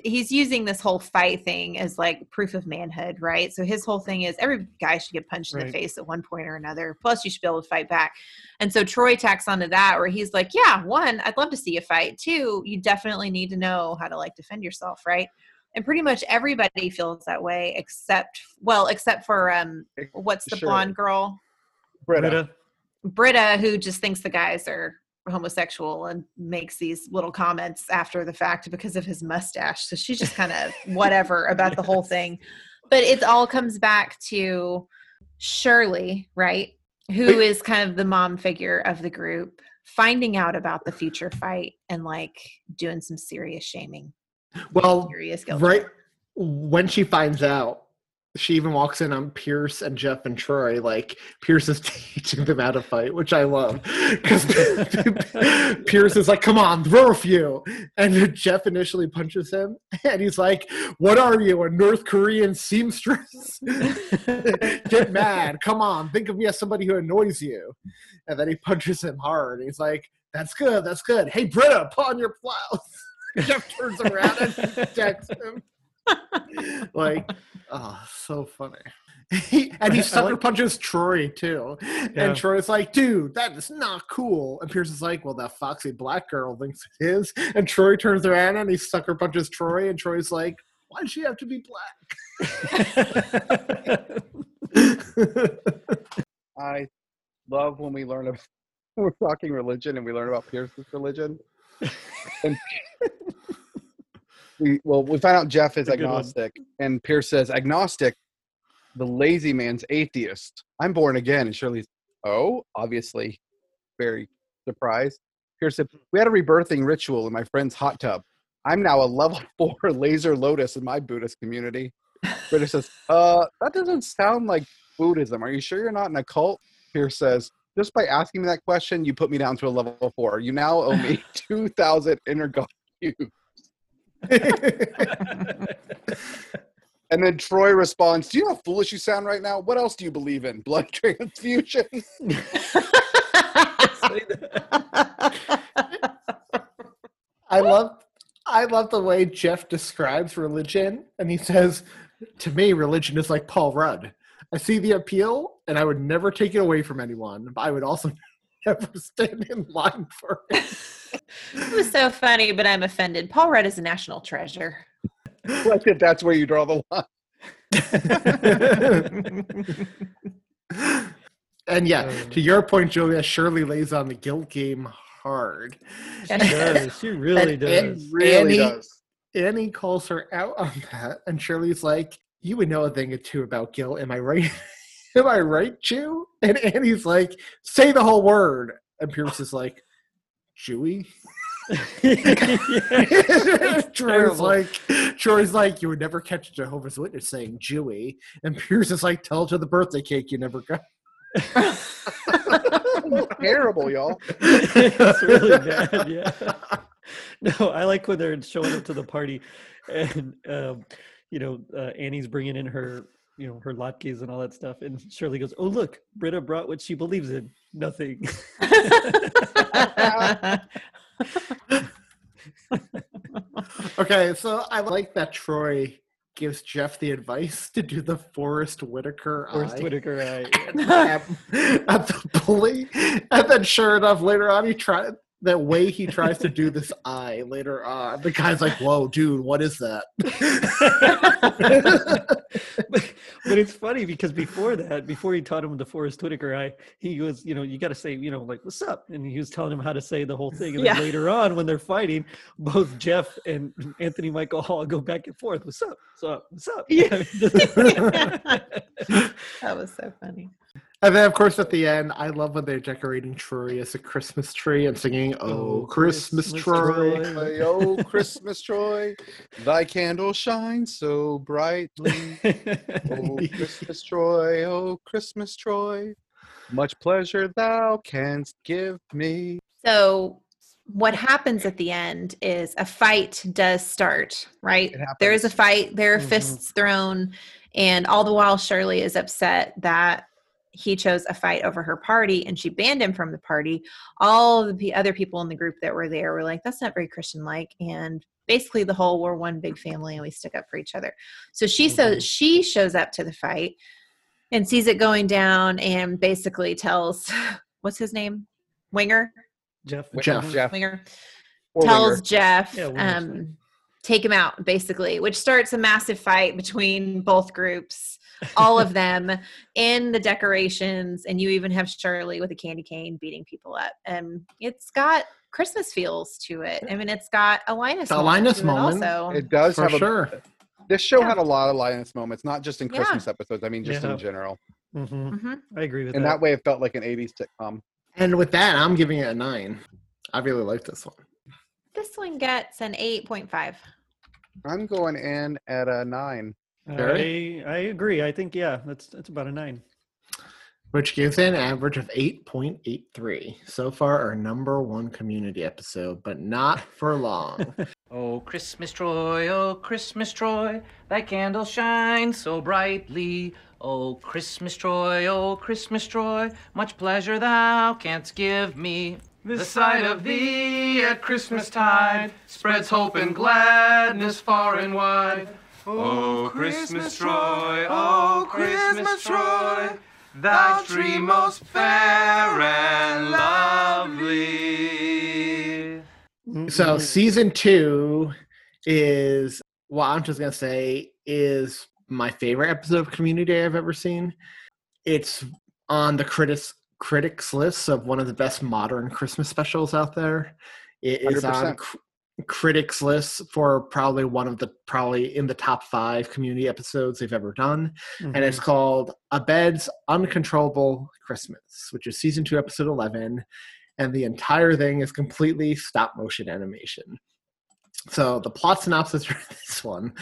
he's using this whole fight thing as like proof of manhood, right? So his whole thing is every guy should get punched in the face at one point or another. Plus you should be able to fight back. And so Troy tacks onto that where he's like, Yeah, one, I'd love to see you fight. Two, you definitely need to know how to like defend yourself, right? And pretty much everybody feels that way except well, except for um what's the Sure. blonde girl? Britta. Britta. Britta, who just thinks the guys are homosexual and makes these little comments after the fact because of his mustache. So she's just kind of whatever about the whole thing. But it all comes back to Shirley, right? Who is kind of the mom figure of the group, finding out about the future fight and like doing some serious shaming. Well, Serious guilt. right when she finds out, she even walks in on Pierce and Jeff and Troy. Like Pierce is teaching them how to fight, which I love because Pierce is like, "Come on, throw a few," and Jeff initially punches him, and he's like, "What are you, a North Korean seamstress? Get mad! Come on, think of me as somebody who annoys you." And then he punches him hard. And He's like, "That's good, that's good. Hey, Britta, put on your blouse." Jeff turns around and attacks him. Like, oh, so funny. He, and he sucker like- punches Troy too. Yeah. And Troy's like, dude, that is not cool. And Pierce is like, well, that foxy black girl thinks it is. And Troy turns around and he sucker punches Troy. And Troy's like, why does she have to be black? I love when we learn about we're talking religion and we learn about Pierce's religion. and we well we find out Jeff is A good one. agnostic and Pierce says agnostic, the lazy man's atheist. I'm born again and Shirley's oh obviously very surprised. Pierce said we had a rebirthing ritual in my friend's hot tub. I'm now a level four laser lotus in my Buddhist community. Britta says, uh, that doesn't sound like Buddhism. Are you sure you're not in a cult? Pierce says, just by asking me that question, you put me down to a level four. You now owe me 2,000 inner god cubes. And then Troy responds, Do you know how foolish you sound right now? What else do you believe in? Blood transfusion? I love I love the way Jeff describes religion, and he says, "To me, religion is like Paul Rudd. I see the appeal, and I would never take it away from anyone. But I would also never stand in line for it." It was so funny, but I'm offended. Paul Rudd is a national treasure. like if that's where you draw the line. and yeah, to your oh. point, Julia, Shirley lays on the guilt game hard. She does. She really does. and Really Annie, does. Annie calls her out on that, and Shirley's like, "You would know a thing or two about guilt, am I right? am I right, Jew?" And Annie's like, "Say the whole word," and Pierce is like, "Jewy." Troy's terrible. like, Troy's like, you would never catch a Jehovah's Witness saying Jewy, and Pierce is like, tell it to the birthday cake you never got. Terrible, y'all. it's really bad. Yeah. No, I like when they're showing up to the party, and um, you know uh, Annie's bringing in her you know her latkes and all that stuff, and Shirley goes, "Oh look, Britta brought what she believes in. Nothing." Okay, so I like that Troy gives Jeff the advice to do the Forrest Whitaker Forrest eye Whitaker eye. at, at the bully, and then sure enough, later on he tried. The way he tries to do this eye later on, the guy's like, "Whoa, dude, what is that?" but, but it's funny because before that, before he taught him the Forrest Whitaker eye, he was, you know, you got to say, you know, like, what's up? And he was telling him how to say the whole thing. And Yeah. then later on, when they're fighting, both Jeff and Anthony Michael Hall go back and forth. What's up? What's up? What's up? Yeah, that was so funny. And then, of course, at the end, I love when they're decorating Troy as a Christmas tree and singing, "Oh, Christmas, Troy." Troy, oh Christmas Troy, thy candle shines so brightly. Oh Christmas Troy, oh Christmas Troy, much pleasure thou canst give me. So what happens at the end is a fight does start, right? There is a fight, there are Mm-hmm. fists thrown, and all the while Shirley is upset that he chose a fight over her party and she banned him from the party. All the other people in the group that were there were like, that's not very Christian like. And basically the whole we're one big family and we stick up for each other. So she Mm-hmm. so she shows up to the fight and sees it going down and basically tells what's his name? Winger? Jeff. Jeff. Jeff. Winger Or tells Winger. Jeff, Yeah, um, take him out, basically, which starts a massive fight between both groups, all of them in the decorations, and you even have Shirley with a candy cane beating people up. And it's got Christmas feels to it. I mean, it's got a Linus. The moment Linus to it moment. also. It does For have a, sure. This show Yeah. had a lot of Linus moments, not just in Yeah. Christmas episodes. I mean, just Yeah. in general. hmm hmm I agree with In that. that way, it felt like an '80s sitcom. And with that, I'm giving it a nine. I really like this one. This one gets an eight point five. I'm going in at a nine. I, I agree. I think, yeah, that's, that's about a nine. which gives an average of 8.83. So far, our number one community episode, but not for long. Oh, Christmas Troy, oh, Christmas Troy, thy candle shines so brightly. Oh, Christmas Troy, oh, Christmas Troy, much pleasure thou canst give me. The sight of thee at Christmas tide spreads hope and gladness far and wide. Oh, oh, Christmas Troy, oh, oh Christmas Troy, thou tree most fair and lovely. Mm-hmm. so, season two is what I'm just going to say is my favorite episode of Community I've ever seen. It's on the critics critics list of one of the best modern Christmas specials out there. It is on 100%. cr- critics list for probably one of the probably in the top five community episodes they've ever done and it's Mhm. called Abed's Uncontrollable Christmas, which is season two, episode 11. And the entire thing is completely stop motion animation. So, the plot synopsis for this one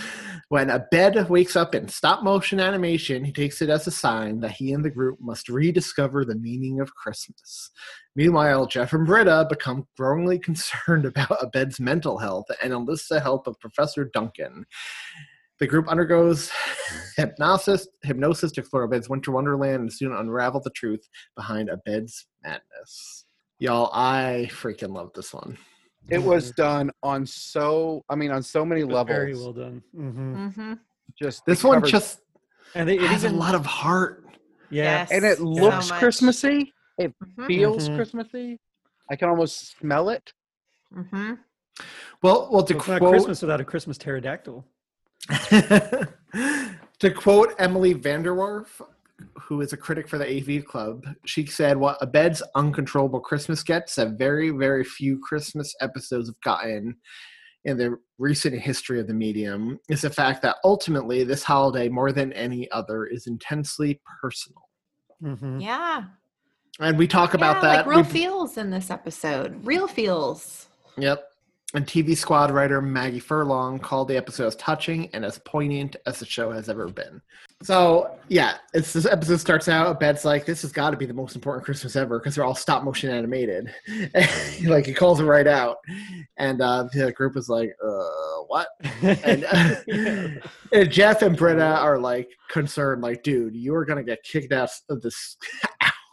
when a bed wakes up in stop motion animation, he takes it as a sign that he and the group must rediscover the meaning of Christmas. Meanwhile, Jeff and Britta become growingly concerned about Abed's mental health and enlist the help of Professor Duncan. The group undergoes hypnosis, hypnosis to explore Abed's winter wonderland and soon unravel the truth behind Abed's madness. Y'all, I freaking love this one. It was done on so, I mean, on so many levels. Very well done. hmm Mm-hmm. Just This one covers- just And it, it has even, a lot of heart. yeah. and it looks much. Christmassy. It Mhm. feels Mhm. Christmassy. I can almost smell it. Mm-hmm. Well, well, to It's not quote Christmas without a Christmas pterodactyl. to quote Emily VanDerWerff, who is a critic for the AV Club, she said, "What Abed's uncontrollable Christmas gets that very, very few Christmas episodes have gotten." In the recent history of the medium, is the fact that ultimately this holiday, more than any other, is intensely personal. hmm Yeah. And we talk about yeah, that. Like real We've- feels in this episode. Real feels. Yep. And TV Squad writer Maggie Furlong called the episode as touching and as poignant as the show has ever been. So yeah, it's this episode starts out. Bed's like, "This has got to be the most important Christmas ever because they're all stop motion animated." like he calls it right out, and uh, the group is like, "Uh, what?" And, and Jeff and Britta are like concerned, like, "Dude, you are gonna get kicked out of this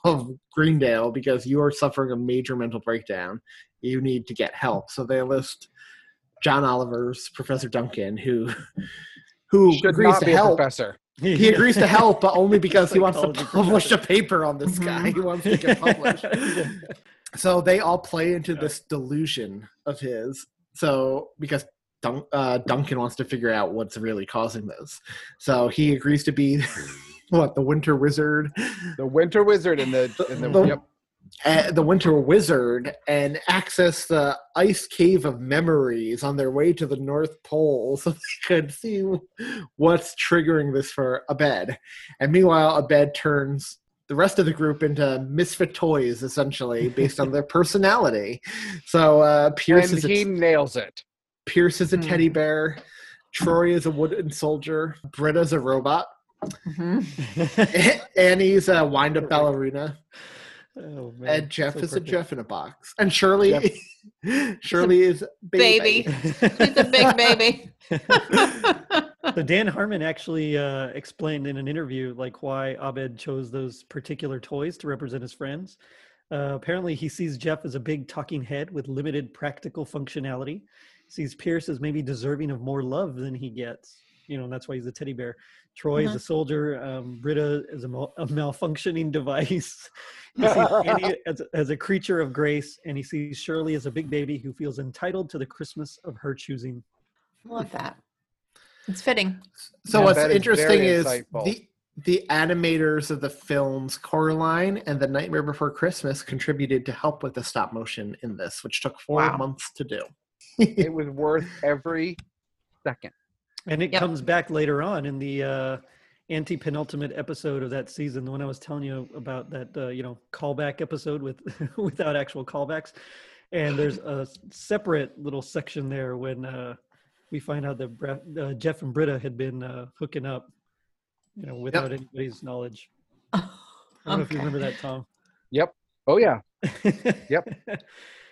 of Greendale because you are suffering a major mental breakdown. You need to get help." So they list John Oliver's Professor Duncan, who who Should agrees not to be a help. professor. He agrees to help, but only because he wants to publish a paper on this guy. He wants to get published. So they all play into this delusion of his. So because Dun- uh, Duncan wants to figure out what's really causing this, so he agrees to be what the Winter Wizard, The Winter Wizard and the, and the, The- yep. uh, the Winter Wizard, and access the ice cave of memories on their way to the North Pole, so they could see what's triggering this for Abed. And meanwhile, Abed turns the rest of the group into misfit toys, essentially based on their personality. So uh, Pierce and is a he nails it. Pierce is a Hmm. teddy bear. Troy is a wooden soldier. Britta's a robot. Mhm. Annie's a wind-up ballerina. Oh, man. And Jeff So is a. Jeff in a box. And Shirley, Shirley is baby. Baby. He's a big baby. So Dan Harmon actually uh, explained in an interview like why Abed chose those particular toys to represent his friends. Uh, apparently, he sees Jeff as a big talking head with limited practical functionality. Sees Pierce as maybe deserving of more love than he gets. You know, and that's why he's a teddy bear. Troy is Mhm. a soldier. Um, Britta is a, mal- a malfunctioning device. He sees Annie as, as a creature of grace, and he sees Shirley as a big baby who feels entitled to the Christmas of her choosing. Love that. It's fitting. So Yeah, what's interesting very is the the animators of the films Coraline and The Nightmare Before Christmas contributed to help with the stop motion in this, which took four Wow. months to do. It was worth every second. And it Yep. comes back later on in the uh, anti-penultimate episode of that season, the one I was telling you about that uh, you know callback episode with without actual callbacks. And there's a separate little section there when uh, we find out that uh, Jeff and Britta had been uh, hooking up, you know, without anybody's knowledge. I don't know if you remember that, Tom. Yep. Oh yeah. Yep.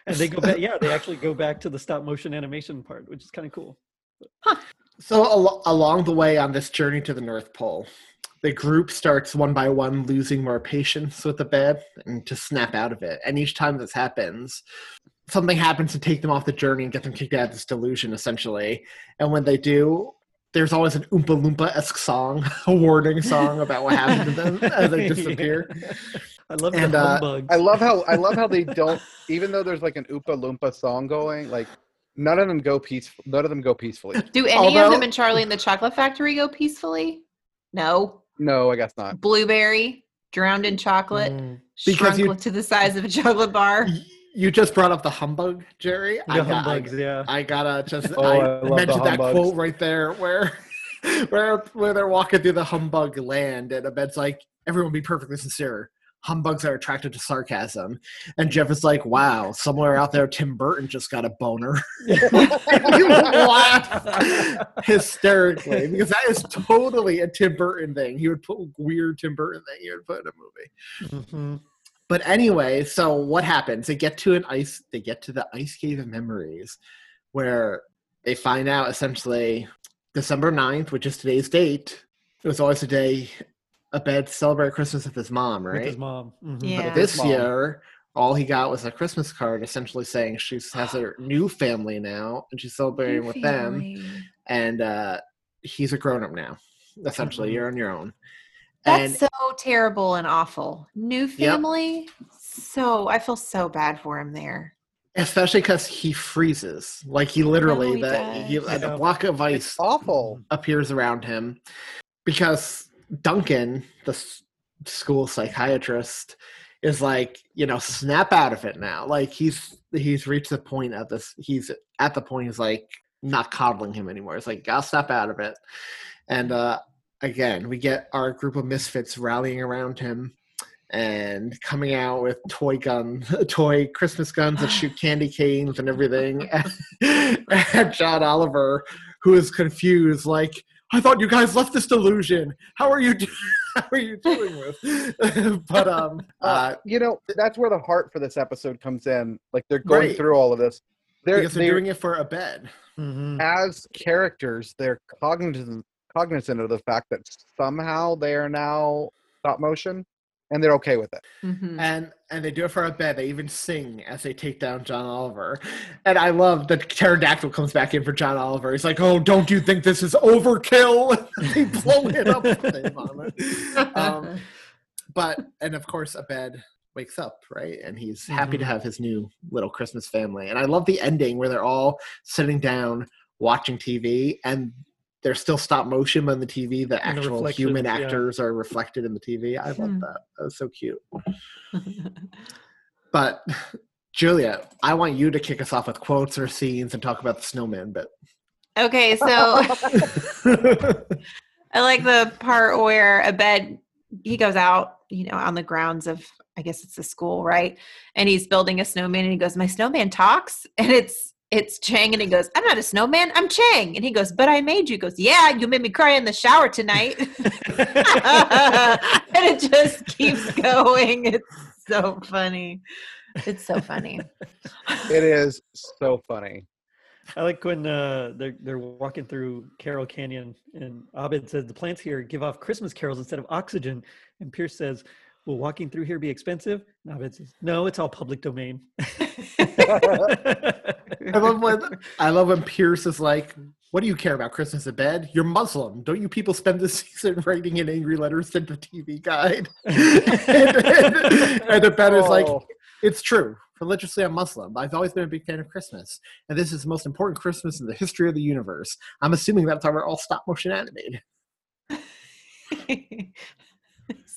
and they go back. Yeah, they actually go back to the stop motion animation part, which is kind of cool. So al- along the way on this journey to the North Pole, the group starts one by one losing more patience with the bed and to snap out of it. And each time this happens, something happens to take them off the journey and get them kicked out of this delusion, essentially. And when they do, there's always an Oompa Loompa esque song, a warning song about what happened to them as they disappear. I love And, the uh. I love how I love how they don't even though there's like an Oopa Loompa song going, like none of them go peaceful none of them go peacefully. Do any of them in Charlie and the Chocolate Factory go peacefully? No. No, I guess not. Blueberry, drowned in chocolate, Mm. Because shrunk you- to the size of a chocolate bar. You just brought up the humbug, Gerry. The I got- I- humbugs, yeah. I gotta just Oh, I I, love mentioned that quote right there where where where they're walking through the humbug land and Abed's like, everyone be perfectly sincere. Humbugs are attracted to sarcasm. And Jeff is like, wow, somewhere out there Tim Burton just got a boner. you laugh hysterically because that is totally a Tim Burton thing. He would put weird Tim Burton thing he would put in a movie. Mhm. But anyway, so what happens? They get to an ice. They get to the ice cave of memories, where they find out essentially December 9th, which is today's date. It was always a day Abed celebrate Christmas with his mom, With right? his mom. Mhm. Yeah. But this Mom. year, all he got was a Christmas card, essentially saying she has a new family now, and she's celebrating with them and uh, he's a grown up now. Essentially, Mhm. you're on your own. That's and so terrible and awful. New family. So I feel so bad for him there. especially because he freezes, like he literally Oh, he the he, does. the block of ice It's awful. appears around him because Duncan, the school psychiatrist, is like, you know, snap out of it now. Like he's he's reached the point at this. He's at the point. He's like not coddling him anymore. It's like, I'll snap out of it. And uh, again, we get our group of misfits rallying around him and coming out with toy guns, toy Christmas guns that shoot candy canes and everything. and John Oliver, who is confused, like, I thought you guys left this delusion. How are you? Do- how are you doing with? but um, uh, you know, that's where the heart for this episode comes in. Like they're going Right. through all of this. They're, because they're, they're doing it for Abed. Mhm. as characters, they're cognizant cognizant of the fact that somehow they are now stop motion, and they're okay with it. Mhm. and and they do it for Abed. They even sing as they take down John Oliver, and I love that pterodactyl comes back in for John Oliver. He's like, "Oh, don't you think this is overkill?" they blow it up. with it. Um, but and of course, Abed wakes up, right? And he's happy to Mhm. have his new little Christmas family. And I love the ending where they're all sitting down watching TV and there's still stop motion on the TV. The And the actual human reflections, yeah. actors are reflected in the TV. I love Hmm. that. That was so cute. But Julia, I want you to kick us off with quotes or scenes and talk about the snowman bit. Okay, so I like the part where Abed he goes out, you know, on the grounds of I guess it's a school, right? And he's building a snowman and he goes, My snowman talks and it's it's Chang and he goes, I'm not a snowman, I'm Chang. And he goes, But I made you. He goes, Yeah, you made me cry in the shower tonight. and it just keeps going. It's so funny. It's so funny. It is so funny. I like when uh, they're they're walking through Carroll Canyon, and Abed says the plants here give off Christmas carols instead of oxygen, and Pierce says, "Will walking through here be expensive?" And Abed says, "No, it's all public domain." I love when I love when Pierce is like, "What do you care about Christmas in bed? You're Muslim. Don't you people spend the season writing in angry letters sent the TV guide?" and, and, and the bed is like, Oh. "It's true. Religiously, I'm Muslim. I've always been a big fan of Christmas, and this is the most important Christmas in the history of the universe. I'm assuming that's why we're all stop motion animated."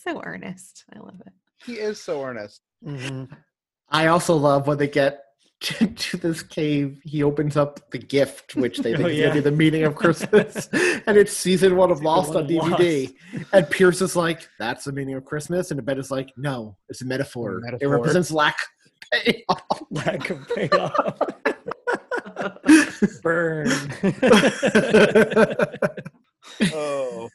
so earnest. I love it. He is so earnest. Mhm. I also love when they get to, to this cave. He opens up the gift, which they Oh, think is yeah. gonna be the meaning of Christmas, and it's season one of Lost one on of DVD. And Pierce is like, "That's the meaning of Christmas," and the bed is like, "No, it's a metaphor. It metaphor. represents lack of payoff." Lack of payoff. Burn. Oh.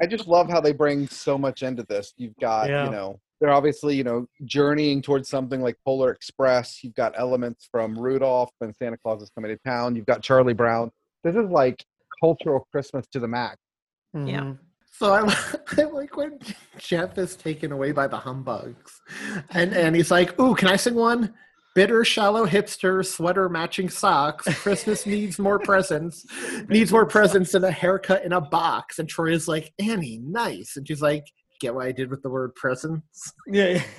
I just love how they bring so much into this. You've got Yeah. you know they're obviously you know journeying towards something like polar express. You've got elements from rudolph and santa claus is coming to town. You've got charlie brown. This is like cultural christmas to the max. Mhm. So I, I like when Jeff is taken away by the humbugs, and and he's like, "Ooh, can I sing one?" Bitter, shallow hipster, sweater matching socks. Christmas needs more presents. Needs more presents than a haircut in a box. And Troy is like, Annie, nice. And she's like, Get what I did with the word presents? Yeah.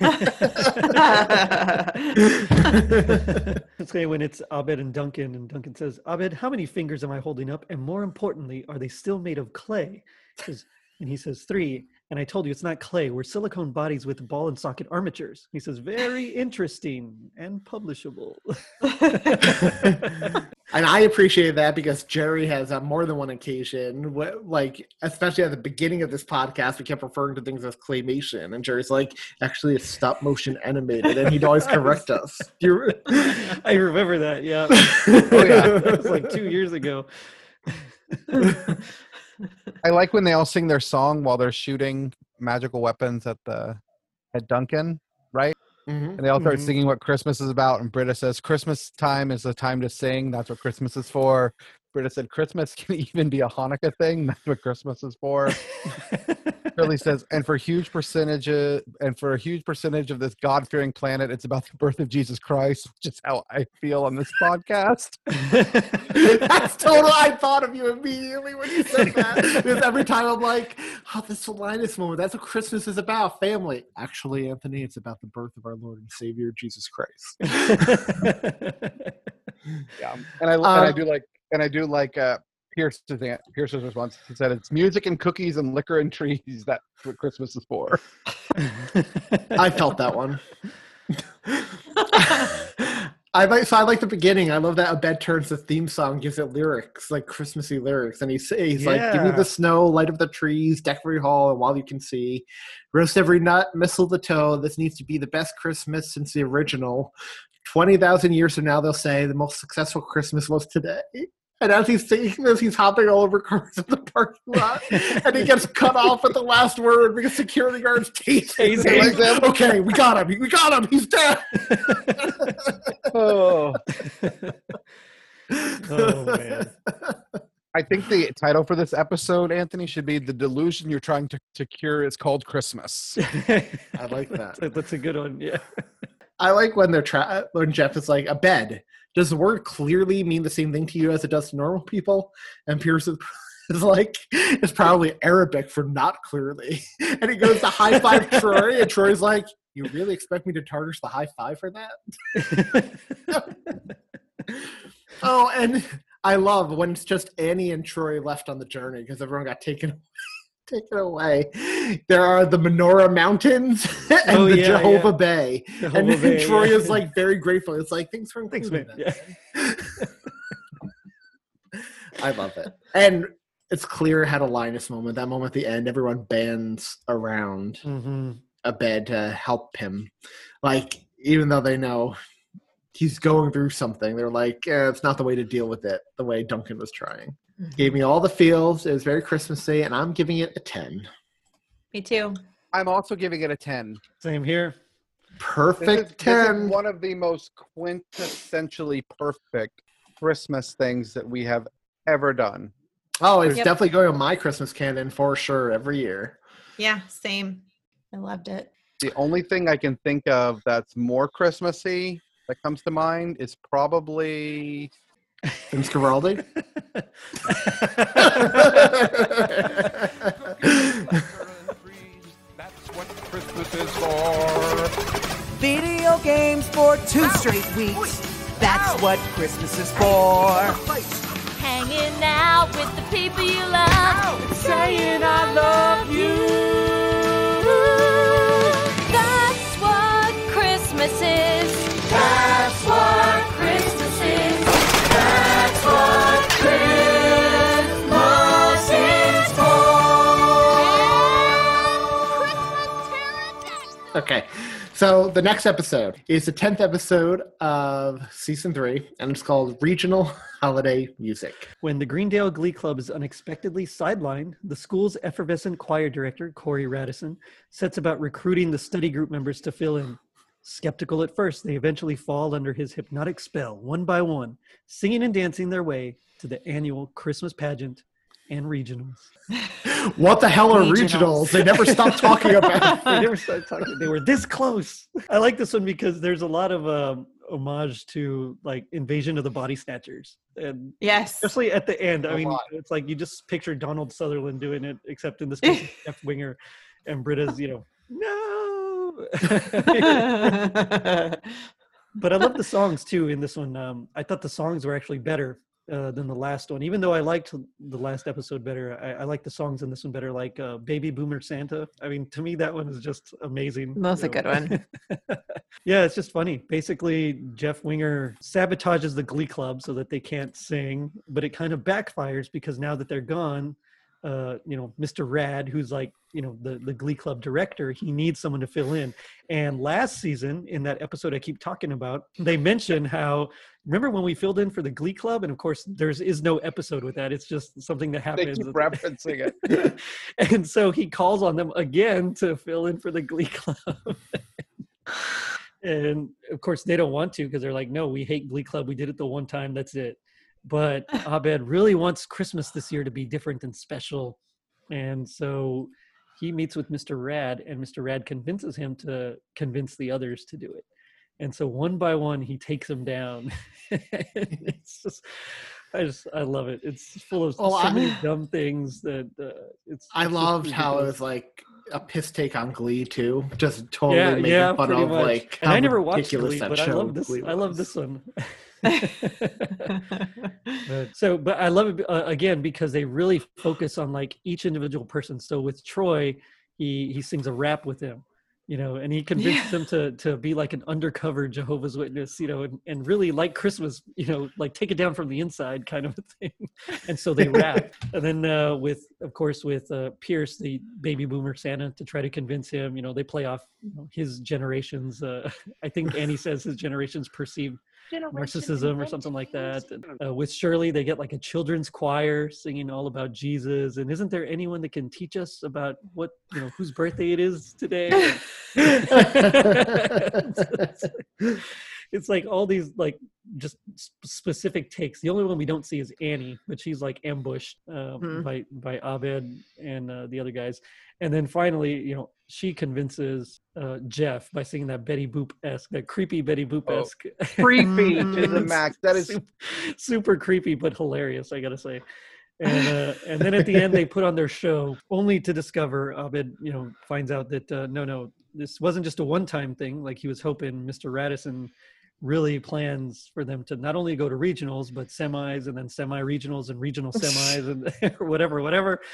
it's okay when it's Abed and Duncan, and Duncan says, Abed, how many fingers am I holding up? And more importantly, are they still made of clay? And he says, Three. And I told you it's not clay. We're silicone bodies with ball and socket armatures. He says, Very interesting and publishable. And I appreciate that because Gerry has on more than one occasion, like especially at the beginning of this podcast, we kept referring to things as claymation, and Gerry's like, actually, it's stop motion animated, and he'd always correct us. Do you, I remember that. Yeah. Oh, yeah. it was like two years ago. I like when they all sing their song while they're shooting magical weapons at the at duncan right Mhm. and they all start Mhm. singing what Christmas is about. And Britta says, Christmas time is the time to sing. That's what Christmas is for. Britta said, Christmas can even be a Hanukkah thing. That's what Christmas is for. Shirley says, and for huge percentage, and for a huge percentage of this God-fearing planet, it's about the birth of Jesus Christ, which is how I feel on this podcast. That's total. I thought of you immediately when you said that. Because every time I'm like, oh, this Linus moment. That's what Christmas is about, family. Actually, Anthony, it's about the birth of our Lord and Savior Jesus Christ. Yeah, and I and I Um, do like and I do like uh, Pierce's an- Pierce's response. He said, "It's music and cookies and liquor and trees. That's what Christmas is for." I felt that one. I like so I like the beginning. I love that Abed turns the theme song, gives it lyrics like Christmassy lyrics, and he's he's like, "Give me the snow, light up the trees, deck every hall, and while you can see, roast every nut, mistletoe. This needs to be the best Christmas since the original. Twenty thousand years from now, they'll say the most successful Christmas was today." And as he's saying this, he's hopping all over cars in the parking lot, and he gets cut off at the last word because security guards tase him. Tase him. like, okay, we got him. We got him. He's dead. oh, oh man. I think the title for this episode, Anthony, should be "The Delusion You're Trying to, to Cure is Called Christmas." I like that. That's, that's a good one. Yeah. I like when they're tra- when Jeff is like Abed. Does the word clearly mean the same thing to you as it does to normal people? And Pierce is, is like, it's probably Arabic for not clearly. And he goes to high five Troy, and Troy's like, You really expect me to tarnish the high five for that? oh, and I love when it's just Annie and Troy left on the journey because everyone got taken taken away. There are the Menorah Mountains and Oh, the yeah, Jehovah yeah. Bay. Jehovah and Bay, Troy yeah. is like very grateful. It's like thanks for Thanks, man. I love it. And it's clear it had a Linus moment. That moment at the end, everyone bands around hmm Abed to help him. Like, even though they know he's going through something, they're like, eh, it's not the way to deal with it, the way Duncan was trying. Gave me all the feels. It was very Christmassy, and I'm giving it a 10. Me too. I'm also giving it a 10. Same here. Perfect This is, this 10. is one of the most quintessentially perfect Christmas things that we have ever done. Oh, it's Yep. definitely going on my Christmas canon for sure every year. Yeah, same. I loved it. The only thing I can think of that's more Christmassy that comes to mind is probably Vince Guaraldi. Christmas is for. Video games for two straight weeks. That's what Christmas is for. Hanging out with the people you love. Saying I love you. Okay. So the next episode is the 10th episode of season three, and it's called Regional Holiday Music. When the Greendale Glee Club is unexpectedly sidelined, the school's effervescent choir director, Corey Radisson, sets about recruiting the study group members to fill in. Skeptical at first, they eventually fall under his hypnotic spell, one by one, singing and dancing their way to the annual Christmas pageant and regionals. What the hell are regionals? Regionals. They never stop talking about they never started talking. They were this close. I like this one because there's a lot of um, homage to like Invasion of the Body Snatchers, and yes, especially at the end. I A mean, lot. it's like you just picture Donald Sutherland doing it, except in this case, it's Jeff Winger and Britta's, you know, no. but I love the songs too in this one. Um, I thought the songs were actually better uh, than the last one, even though I liked the last episode better. I, I like the songs in this one better, like uh, "Baby Boomer Santa." I mean, to me, that one is just amazing. That's a you good one. yeah, it's just funny. Basically, Jeff Winger sabotages the Glee Club so that they can't sing, but it kind of backfires because now that they're gone, uh, you know, Mr. Rad, who's like, you know, the, the Glee Club director, he needs someone to fill in. And last season, in that episode I keep talking about, they mention how remember when we filled in for the Glee Club, and of course there's is no episode with that. It's just something that they happens. keep referencing it. and so he calls on them again to fill in for the Glee Club. and of course, they don't want to because they're like, no, we hate Glee Club. We did it the one time. That's it. But Abed really wants Christmas this year to be different and special. And so he meets with Mr. Rad, and Mr. Rad convinces him to convince the others to do it. And so one by one, he takes them down. it's just, I just, I love it. It's full of Oh, so I- many dumb things that uh, it's. I it's loved how it was like a piss take on Glee too, just totally yeah, making yeah, fun of much. like. and how I never watched ridiculous Glee, that but I show love this. I love this one. So, but I love it uh, again because they really focus on like each individual person. So with Troy, he he sings a rap with him, you know, and he convinces him to to be like an undercover Jehovah's Witness, you know, and, and really like Christmas, you know, like take it down from the inside kind of a thing. And so they rap. and then uh, with, of course, with uh, Pierce, the baby boomer Santa, to try to convince him, you know, they play off you know, his generations. Uh, I think Annie says his generation's perceived narcissism or something like that. Uh, with Shirley, they get like a children's choir singing all about Jesus. And isn't there anyone that can teach us about what you know whose birthday it is today? it's like all these like just s- specific takes. The only one we don't see is Annie, but she's like ambushed uh, Hmm. by by Abed and uh, the other guys. And then finally, you know, she convinces uh, Jeff by singing that Betty Boop esque, that creepy Betty Boop esque, Creepy to the max. That is super, super creepy but hilarious. I gotta say. and uh, and then at the end they put on their show only to discover Abed, you know, finds out that uh, no, no, this wasn't just a one-time thing. Like he was hoping Mr. Radisson really plans for them to not only go to regionals but semis and then semi-regionals and regional semis and whatever whatever.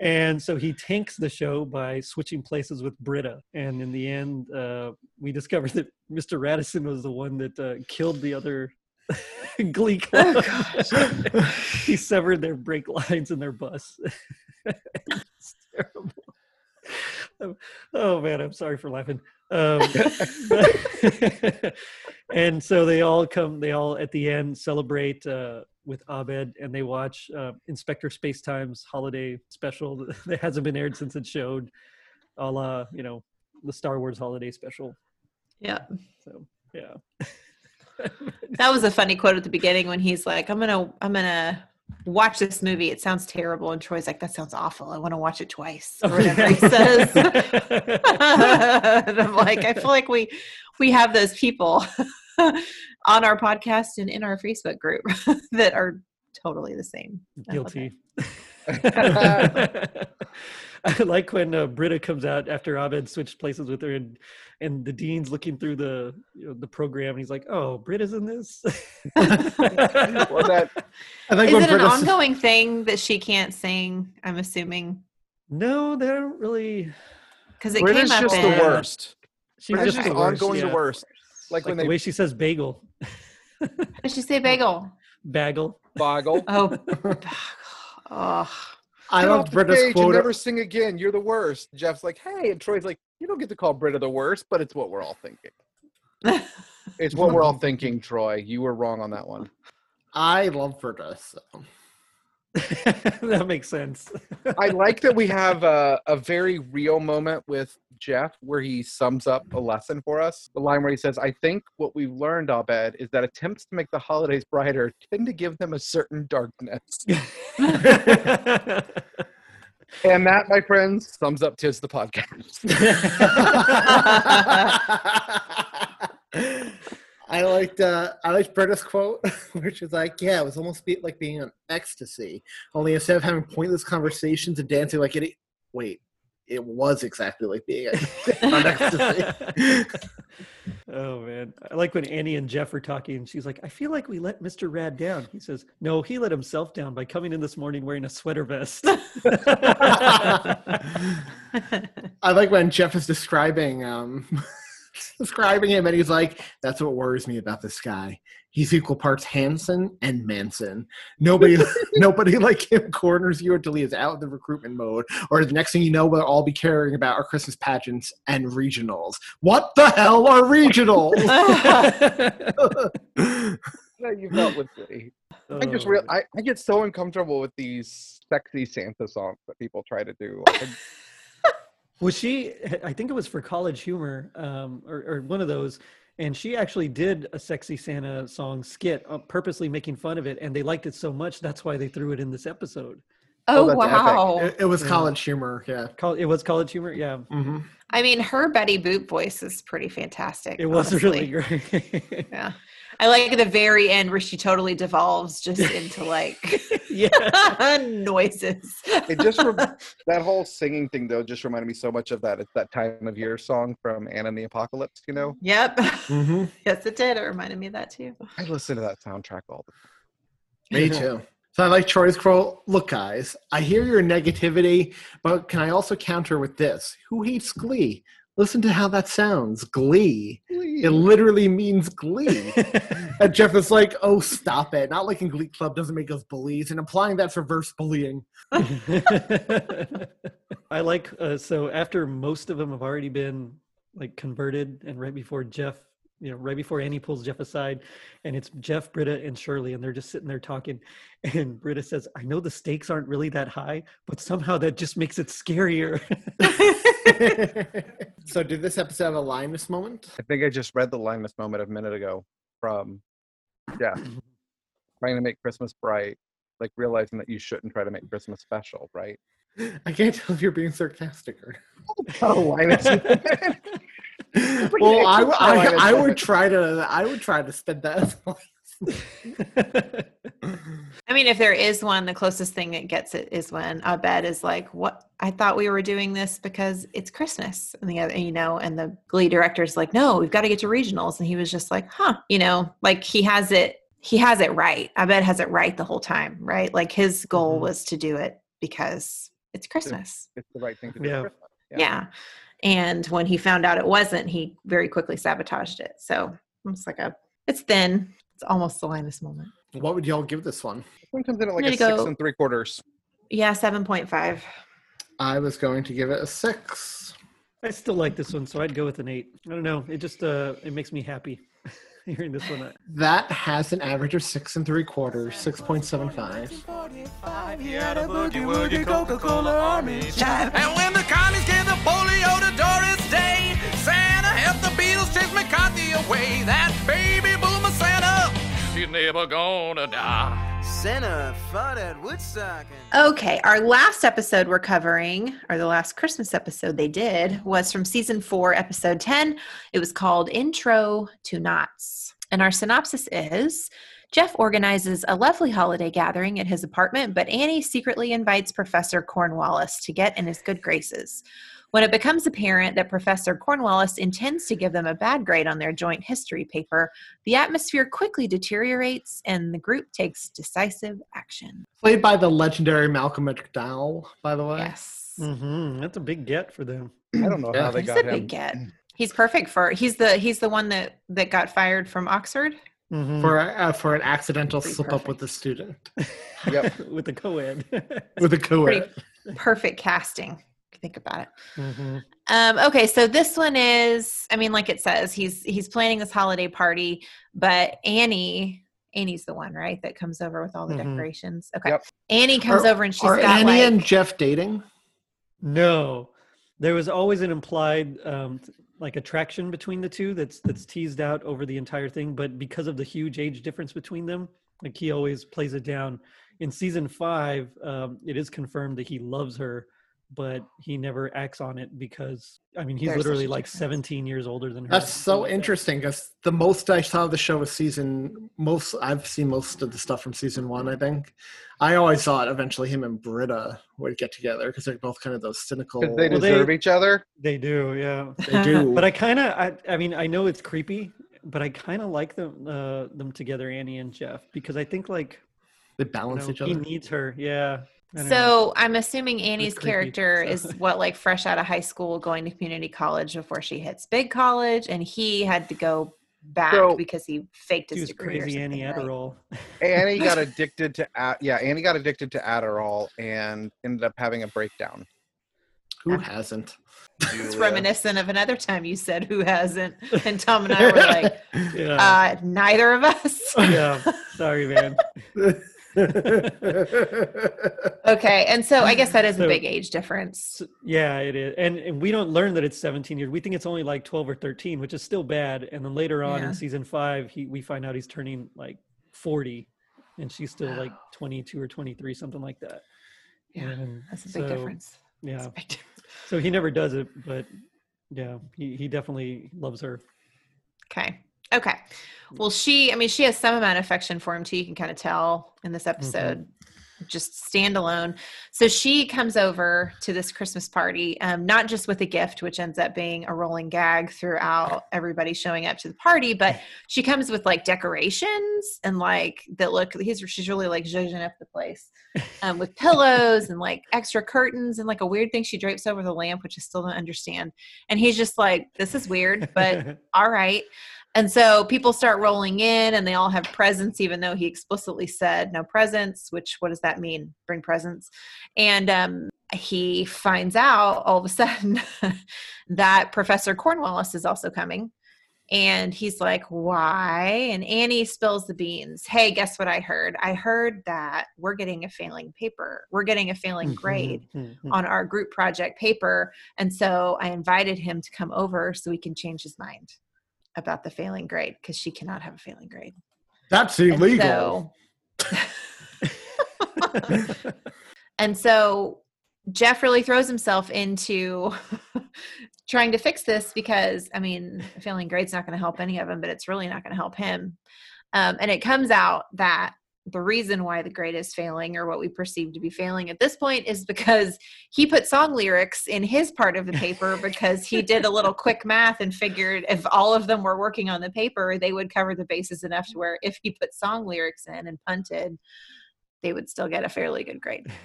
And so he tanks the show by switching places with britta. And in the end uh, we discovered that mr radisson was the one that uh, killed the other glee club he severed their brake lines in their bus. It's terrible oh man i'm sorry for laughing. Um, and so they all come they all at the end celebrate uh, with abed and they watch uh, inspector spacetime's holiday special that hasn't been aired since it showed a la you know the star wars holiday special. Yeah. so yeah. That was a funny quote at the beginning when he's like, I'm gonna I'm gonna watch this movie. It sounds terrible. And Troy's like, that sounds awful. I want to watch it twice. Or whatever he says. I'm like, I feel like we we have those people on our podcast and in our Facebook group that are totally the same. Guilty I like when uh, Britta comes out after Abed switched places with her, and and the dean's looking through the you know, the program, and he's like, "Oh, Britta's in this." well, that I think Is when it an Britta- ongoing thing that she can't sing? I'm assuming no, they don't really. because it Britta's came up just in. the worst. She's Britta's just just the worst, ongoing yeah. the worst. Like, Like when the they way she says bagel, How did she say bagel? bagel. boggle. Oh, oh. I Get love off the Britta's stage and quote. never sing again. You're the worst. Jeff's like, hey, and Troy's like, you don't get to call Britta the worst, but it's what we're all thinking. It's what we're all thinking, Troy. You were wrong on that one. I love Britta. So. that makes sense. I like that we have a, a very real moment with Jeff where he sums up a lesson for us. The line where he says, I think what we've learned, Abed, is that attempts to make the holidays brighter tend to give them a certain darkness. and that, my friends, sums up Tis the podcast. I liked uh, I liked Britta's quote, which is like, "Yeah, it was almost be- like being on ecstasy. Only instead of having pointless conversations and dancing like it, wait, it was exactly like being on ecstasy." oh man, I like when Annie and Jeff are talking. and She's like, "I feel like we let Mr. Rad down." He says, "No, he let himself down by coming in this morning wearing a sweater vest." I like when Jeff is describing um, describing him, and he's like, "That's what worries me about this guy. He's equal parts Hanson and Manson. Nobody, nobody like him corners you until he is out of the recruitment mode, or the next thing you know, we'll all be caring about our Christmas pageants and regionals. What the hell are regionals?" No, you felt with me. I just Oh, real I, I get so uncomfortable with these sexy Santa songs that people try to do. I- Was she? I think it was for College Humor, um, or, or one of those. And she actually did a sexy Santa song skit, uh, purposely making fun of it, and they liked it so much that's why they threw it in this episode. Oh, that's epic. wow. it, it was Yeah. college humor. Yeah. Col- It was College Humor, yeah. mm-hmm. I mean, her Betty Boop voice is pretty fantastic. It was really great. Yeah. I like the very end where she totally devolves just into like yeah. noises. it just rem- that whole singing thing though just reminded me so much of that. It's that time of year song from Anna and the Apocalypse. You know, Yep. hmm Yes, it did. It reminded me of that too. I listen to that soundtrack all the time. Me too. So I like Troy's quote. Look, guys, I hear your negativity, but can I also counter with this? Who hates Glee? Listen to how that sounds. Glee. It literally means glee. and Jeff is like, oh, stop it. Not liking Glee Club doesn't make us bullies, and implying that's reverse bullying. I like uh, so after most of them have already been like converted, and right before Jeff, you know, right before Annie pulls Jeff aside, and it's Jeff, Britta, and Shirley, and they're just sitting there talking, and Britta says, "I know the stakes aren't really that high, but somehow that just makes it scarier." so did this episode have a Linus moment? I think I just read the Linus moment a minute ago from yeah, trying to make Christmas bright, like realizing that you shouldn't try to make Christmas special, right? I can't tell if you're being sarcastic or. Oh, Linus. well, I, I, I would try to I would try to spend that. As Linus. I mean, mean, if there is one, the closest thing that gets it is when Abed is like, "What? I thought we were doing this because it's Christmas," and the other, you know, and the Glee director's like, "No, we've got to get to regionals," and he was just like, "Huh," you know, like he has it, he has it right. Abed has it right the whole time, right? Like his goal Mm-hmm. was to do it because it's Christmas. It's the right thing to do. Yeah. for Christmas. Yeah. And when he found out it wasn't, he very quickly sabotaged it. So it's like a, it's thin. It's almost the Linus moment. What would y'all give this one? This one comes in at like a gonna six and three quarters. Yeah, 7.5. I was going to give it a six. I still like this one, so I'd go with an eight. I don't know. It just uh, it makes me happy hearing this one. That has an average of six and three quarters, six point seven five. And when the commies gave the polio to Doris Day, Santa helped the Beatles chase McCarthy away. That baby boomer Santa, he's never gonna die. Santa fought at Woodstock. Okay, our last episode we're covering, or the last Christmas episode they did, was from season four, episode 10. It was called Intro to Knots. And our synopsis is Jeff organizes a lovely holiday gathering at his apartment, but Annie secretly invites Professor Cornwallis to get in his good graces. When it becomes apparent that Professor Cornwallis intends to give them a bad grade on their joint history paper, the atmosphere quickly deteriorates and the group takes decisive action. Played by the legendary Malcolm McDowell, by the way. Yes. Mm-hmm. That's a big get for them. I don't know how they he's got a him. big get. He's perfect for. He's the he's the one that that got fired from Oxford. Mhm. For uh, for an accidental Pretty slip up with the student Yep. with the co-ed. with a co-ed. Pretty perfect casting. If you think about it. Mhm. Um, okay, so this one is. I mean, like it says, he's he's planning this holiday party, but Annie. Annie's the one, right, that comes over with all the Mhm. decorations. Okay, Yep. Annie comes Are- over and she's Are got Annie like and Jeff dating? No, there was always an implied um, like attraction between the two that's that's teased out over the entire thing. But because of the huge age difference between them, like he always plays it down. In season five, um, it is confirmed that he loves her, but he never acts on it because I mean he's There's literally like difference. 17 years older than her. That's so interesting because the most I saw of the show was season most. I've seen most of the stuff from season one. I think I always thought eventually him and Britta would get together because they're both kind of those cynical. Because they Well, they- deserve each other. They do, yeah. They do. But I kind of, I, I mean, I know it's creepy, but I kind of like them, uh, them together, Annie and Jeff, because I think like they you balance know, each he needs her. Yeah. I don't know. So I'm assuming Annie's character is what, like fresh out of high school, going to community college before she hits big college, and he had to go back So- because he faked his She was degree crazy something, Annie right? Adderall. Annie got addicted to Ad- yeah, Annie got addicted to Adderall and ended up having a breakdown. Who hasn't? It's reminiscent of another time you said who hasn't, and Tom and I were like, Yeah. uh, neither of us. yeah. Sorry, man. okay, and so I guess that is a big age difference. Yeah, it is. And, and we don't learn that it's 17 years. We think it's only like 12 or 13, which is still bad. And then later on Yeah. in season five, he, we find out he's turning like 40 and she's still like 22 or 23, something like that. Yeah, And that's a big so, difference. Yeah. Big difference. So he never does it, but yeah, he, he definitely loves her. Okay. Okay. Well, she, I mean, she has some amount of affection for him too. You can kind of tell in this episode, just standalone. So she comes over to this Christmas party, um, not just with a gift, which ends up being a rolling gag throughout everybody showing up to the party, but she comes with like decorations and like that look, he's, she's really like zhuzhing up the place um, with pillows and like extra curtains and like a weird thing she drapes over the lamp, which I still don't understand. And he's just like, this is weird, but all right. And so people start rolling in and they all have presents, even though he explicitly said no presents, which what does that mean? Bring presents. And um, he finds out all of a sudden that Professor Cornwallis is also coming. And he's like, why? And Annie spills the beans. Hey, guess what I heard? I heard that we're getting a failing paper. We're getting a failing grade Mhm. on our group project paper. And so I invited him to come over so we can change his mind about the failing grade because she cannot have a failing grade. That's And illegal. so- and so Jeff really throws himself into trying to fix this because, I mean, failing grade's not going to help any of them, but it's really not going to help him. Um, and it comes out that the reason why the grade is failing or what we perceive to be failing at this point is because he put song lyrics in his part of the paper because he did a little quick math and figured if all of them were working on the paper, they would cover the bases enough to where if he put song lyrics in and punted, they would still get a fairly good grade.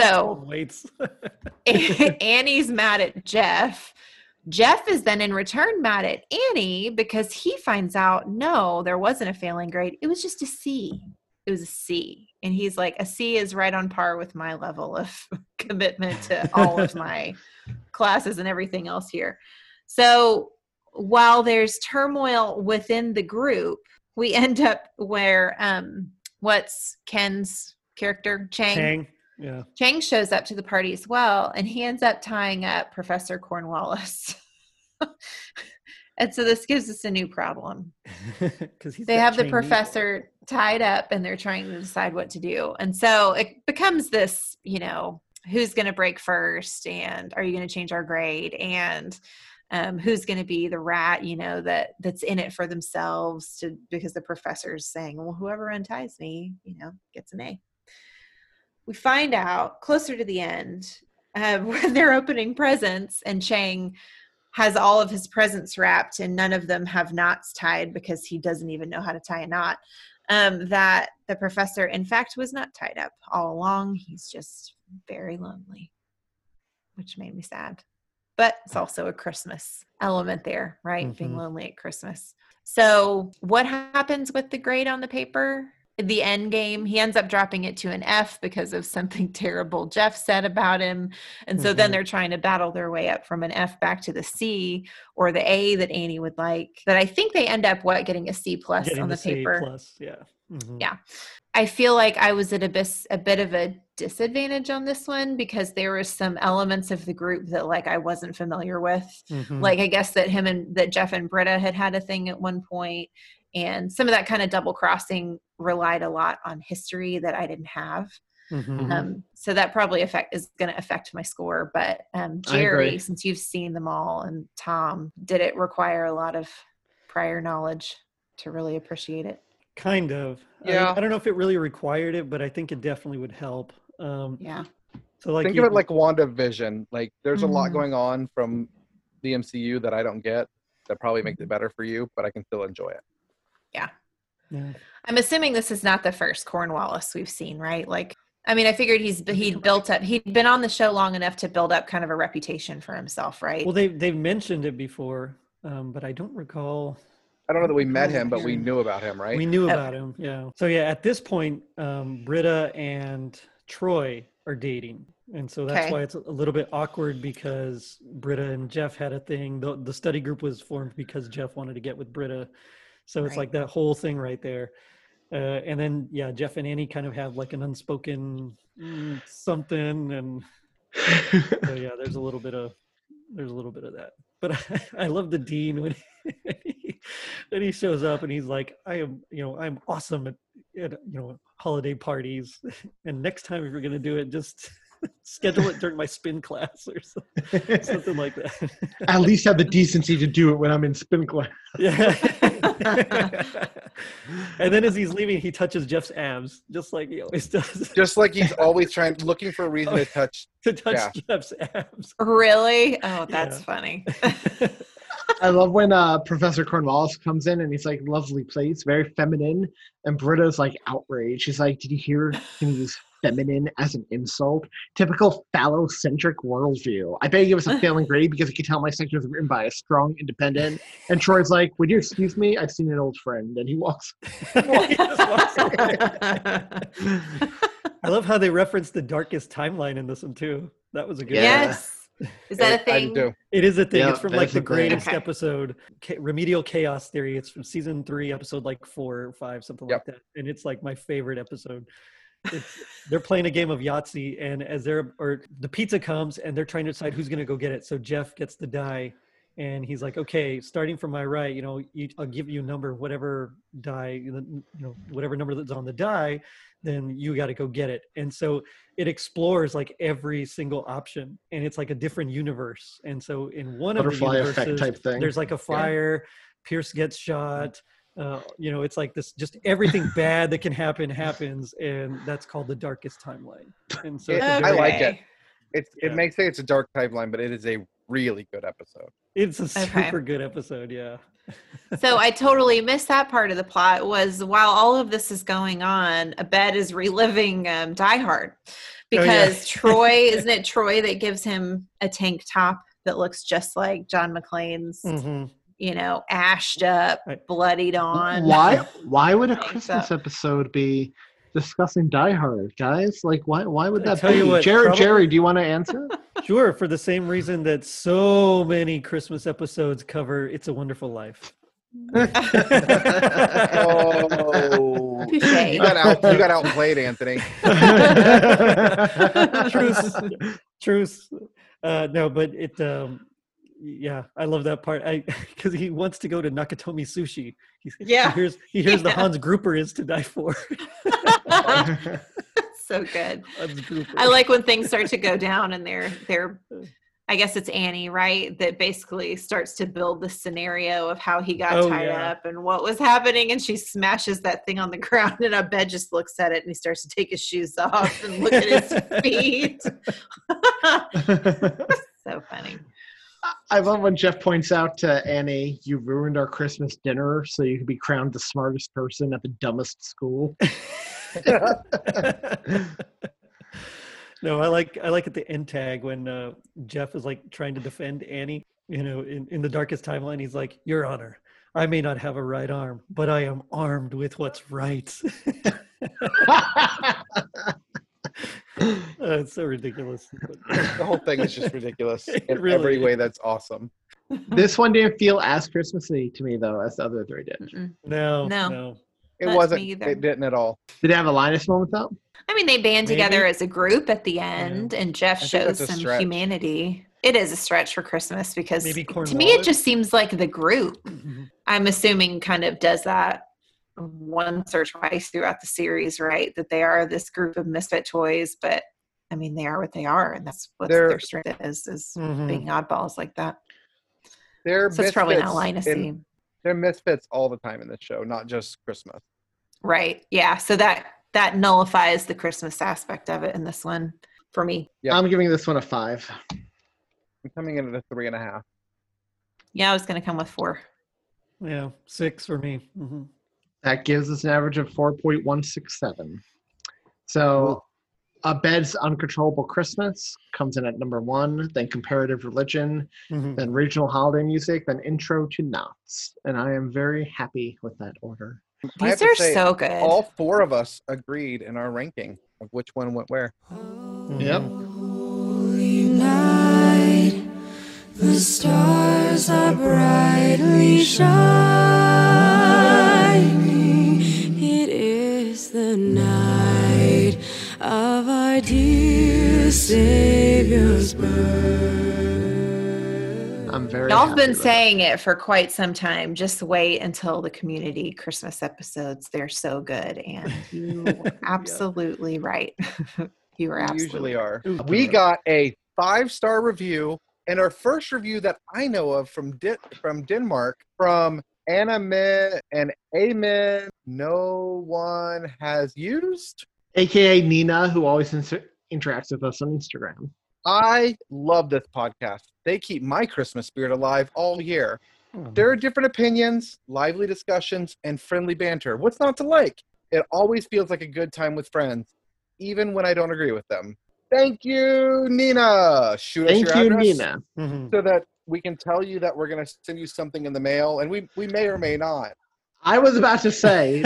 So. Annie's mad at Jeff. Jeff is then in return mad at Annie because he finds out no, there wasn't a failing grade. It was just a C. It was a C. And he's like, a C is right on par with my level of commitment to all of my classes and everything else here. So while there's turmoil within the group, we end up where um what's Ken's character Chang Chang. Yeah. Chang shows up to the party as well, and he ends up tying up Professor Cornwallis. and so this gives us a new problem. Because They have the professor tied up and they're trying to decide what to do. And so it becomes this, you know, who's going to break first and are you going to change our grade and um, who's going to be the rat, you know, that that's in it for themselves to because the professor's saying, well, whoever unties me, you know, gets an A we find out closer to the end uh, when they're opening presents and Chang has all of his presents wrapped and none of them have knots tied because he doesn't even know how to tie a knot. Um, that the professor, in fact, was not tied up all along. He's just very lonely, which made me sad. But it's also a Christmas element there, right? Being Mhm. lonely at Christmas. So, what happens with the grade on the paper? The end game he ends up dropping it to an f because of something terrible jeff said about him and so then Mhm. they're trying to battle their way up from an f back to the c or the a that annie would like that i think they end up what getting a c plus Getting on the, the C paper plus. Yeah. Mhm. yeah i feel like i was at a, bis- a bit of a disadvantage on this one because there were some elements of the group that like i wasn't familiar with Mhm. like i guess that him and that jeff and britta had had a thing at one point and some of that kind of double crossing relied a lot on history that i didn't have Mhm. um, so that probably affect is going to affect my score but um, gerry since you've seen them all and tom did it require a lot of prior knowledge to really appreciate it Kind of. Yeah. I, don't know if it really required it, but I think it definitely would help. Um, yeah so like Think you, of it like WandaVision. Like there's a lot Mhm. going on from the MCU that I don't get that probably makes it better for you, but I can still enjoy it. Yeah yeah. I'm assuming this is not the first Cornwallis we've seen, right? Like, I mean, I figured he's he'd built up, he'd been on the show long enough to build up kind of a reputation for himself, right? Well, they they've mentioned it before, um, but I don't recall. I don't know that we met him, but we knew about him, right? We knew Oh. about him, yeah. So yeah, at this point, um, Britta and Troy are dating, and so that's Okay. why it's a little bit awkward because Britta and Jeff had a thing. The the study group was formed because Jeff wanted to get with Britta, so it's Right. like that whole thing right there. Uh, and then yeah, Jeff and Annie kind of have like an unspoken mm, something, and so yeah, there's a little bit of there's a little bit of that. But I, love the dean when he, when he shows up and he's like, "I am, you know, I'm awesome at, at you know holiday parties, and next time if you're gonna do it, just schedule it during my spin class or something, something like that." At least have the decency to do it when I'm in spin class. yeah. And then as he's leaving, he touches Jeff's abs, just like he always does. Just like he's always trying, looking for a reason to touch. to touch Yeah. Jeff's abs. really? Oh, that's Yeah. funny. I love when uh, Professor Cornwallis comes in and he's like, lovely place, very feminine. And Britta's like outraged. She's like, Did you hear him use feminine as an insult? Typical phallocentric worldview. I bet you give us a failing grade because you can tell my section was written by a strong independent. And Troy's like, Would you excuse me? I've seen an old friend. And he walks. He walks. I love how they reference the darkest timeline in this one too. That was a good. one. Yes. Is that a thing? It is a thing. Yeah, it's from like the greatest Okay. episode, Cha- Remedial Chaos Theory. It's from season three, episode like four or five, something Yep. like that. And it's like my favorite episode. It's, they're playing a game of Yahtzee, and as they're or the pizza comes, and they're trying to decide who's going to go get it. So Jeff gets the die, and he's like, "Okay, starting from my right, you know, you, I'll give you a number, whatever die, you know, whatever number that's on the die, then you got to go get it." And so it explores like every single option and it's like a different universe and so in one of the universes type thing. there's like a fire pierce gets shot Uh, you know, it's like this just everything bad that can happen happens, and that's called the darkest timeline. And so It- it's a I like it. It's it may say it's a dark timeline, but it is a really good episode. It's a Okay. super good episode, yeah. so I totally missed that part of the plot. Was while all of this is going on, Abed is reliving um, Die Hard Oh, yeah. because Troy isn't it Troy that gives him a tank top that looks just like John McClane's, Mhm. You know, ashed up, bloodied on. Why? Why would a Christmas episode be discussing Die Hard, guys? Like, why? Why would that tell be? you what, Gerry, probably- Gerry, do you want to answer? Sure, for the same reason that so many Christmas episodes cover "It's a Wonderful Life." Oh, you got out. You got outplayed, Anthony. truce, truce. Uh, no, but it. Um, yeah, I love that part. I because he wants to go to Nakatomi Sushi. He, Yeah. he hears he hears the Hans Grouper is to die for. so good. I like when things start to go down and they're they're uh. I guess it's Annie, right? That basically starts to build the scenario of how he got Oh, tied yeah. up and what was happening. And she smashes that thing on the ground, and Abed just looks at it and he starts to take his shoes off and look at his feet. so funny. I love when Jeff points out to Annie, "You ruined our Christmas dinner, so you could be crowned the smartest person at the dumbest school." no, I like I like at the end tag when uh, Jeff is like trying to defend Annie. You know, in, in the darkest timeline, he's like, "Your Honor, I may not have a right arm, but I am armed with what's right." Uh, it's so ridiculous. The whole thing is just ridiculous in really every is. way. That's awesome. this one didn't feel as Christmassy to me though as the other three did. No, No. no. It Not wasn't. It didn't at all. Did it have a Linus moment though? I mean, they band together as a group at the end, and Jeff I shows some stretch. humanity. It is a stretch for Christmas because Maybe to me, it just seems like the group. Mhm. I'm assuming kind of does that once or twice throughout the series, right? That they are this group of misfit toys, but I mean, they are what they are, and that's what their strength is, is Mhm. being oddballs like that. They're So it's probably not misfits Linus in- They're misfits all the time in this show, not just Christmas. Right. Yeah. So that that nullifies the Christmas aspect of it in this one for me. Yeah. I'm giving this one a five. I'm coming in at a three and a half. Yeah, I was gonna come with four. Yeah, six for me. hmm That gives us an average of 4.167. So, Abed's Uncontrollable Christmas comes in at number one, then Comparative Religion, hmm then Regional Holiday Music, then Intro to Knots. And I am very happy with that order. These are say, so good. All four of us agreed in our ranking of which one went where. Yep. night, the stars are brightly shining. It is the night of our dear Savior's birth. I'm very Y'all have been with it. saying it for quite some time. Just wait until the community Christmas episodes. They're so good. And you were absolutely right. you were We usually are. Ooh, We got a five star review, and our first review that I know of from Di- from Denmark from Anna Min and Amen. No one has used. AKA Nina, who always inter- interacts with us on Instagram. I love this podcast. They keep my Christmas spirit alive all year. Mhm. There are different opinions, lively discussions, and friendly banter. What's not to like? It always feels like a good time with friends, even when I don't agree with them. Thank you, Nina. Shoot Thank us your you, address Nina. So that we can tell you that we're going to send you something in the mail, and we we may or may not. I was about to say,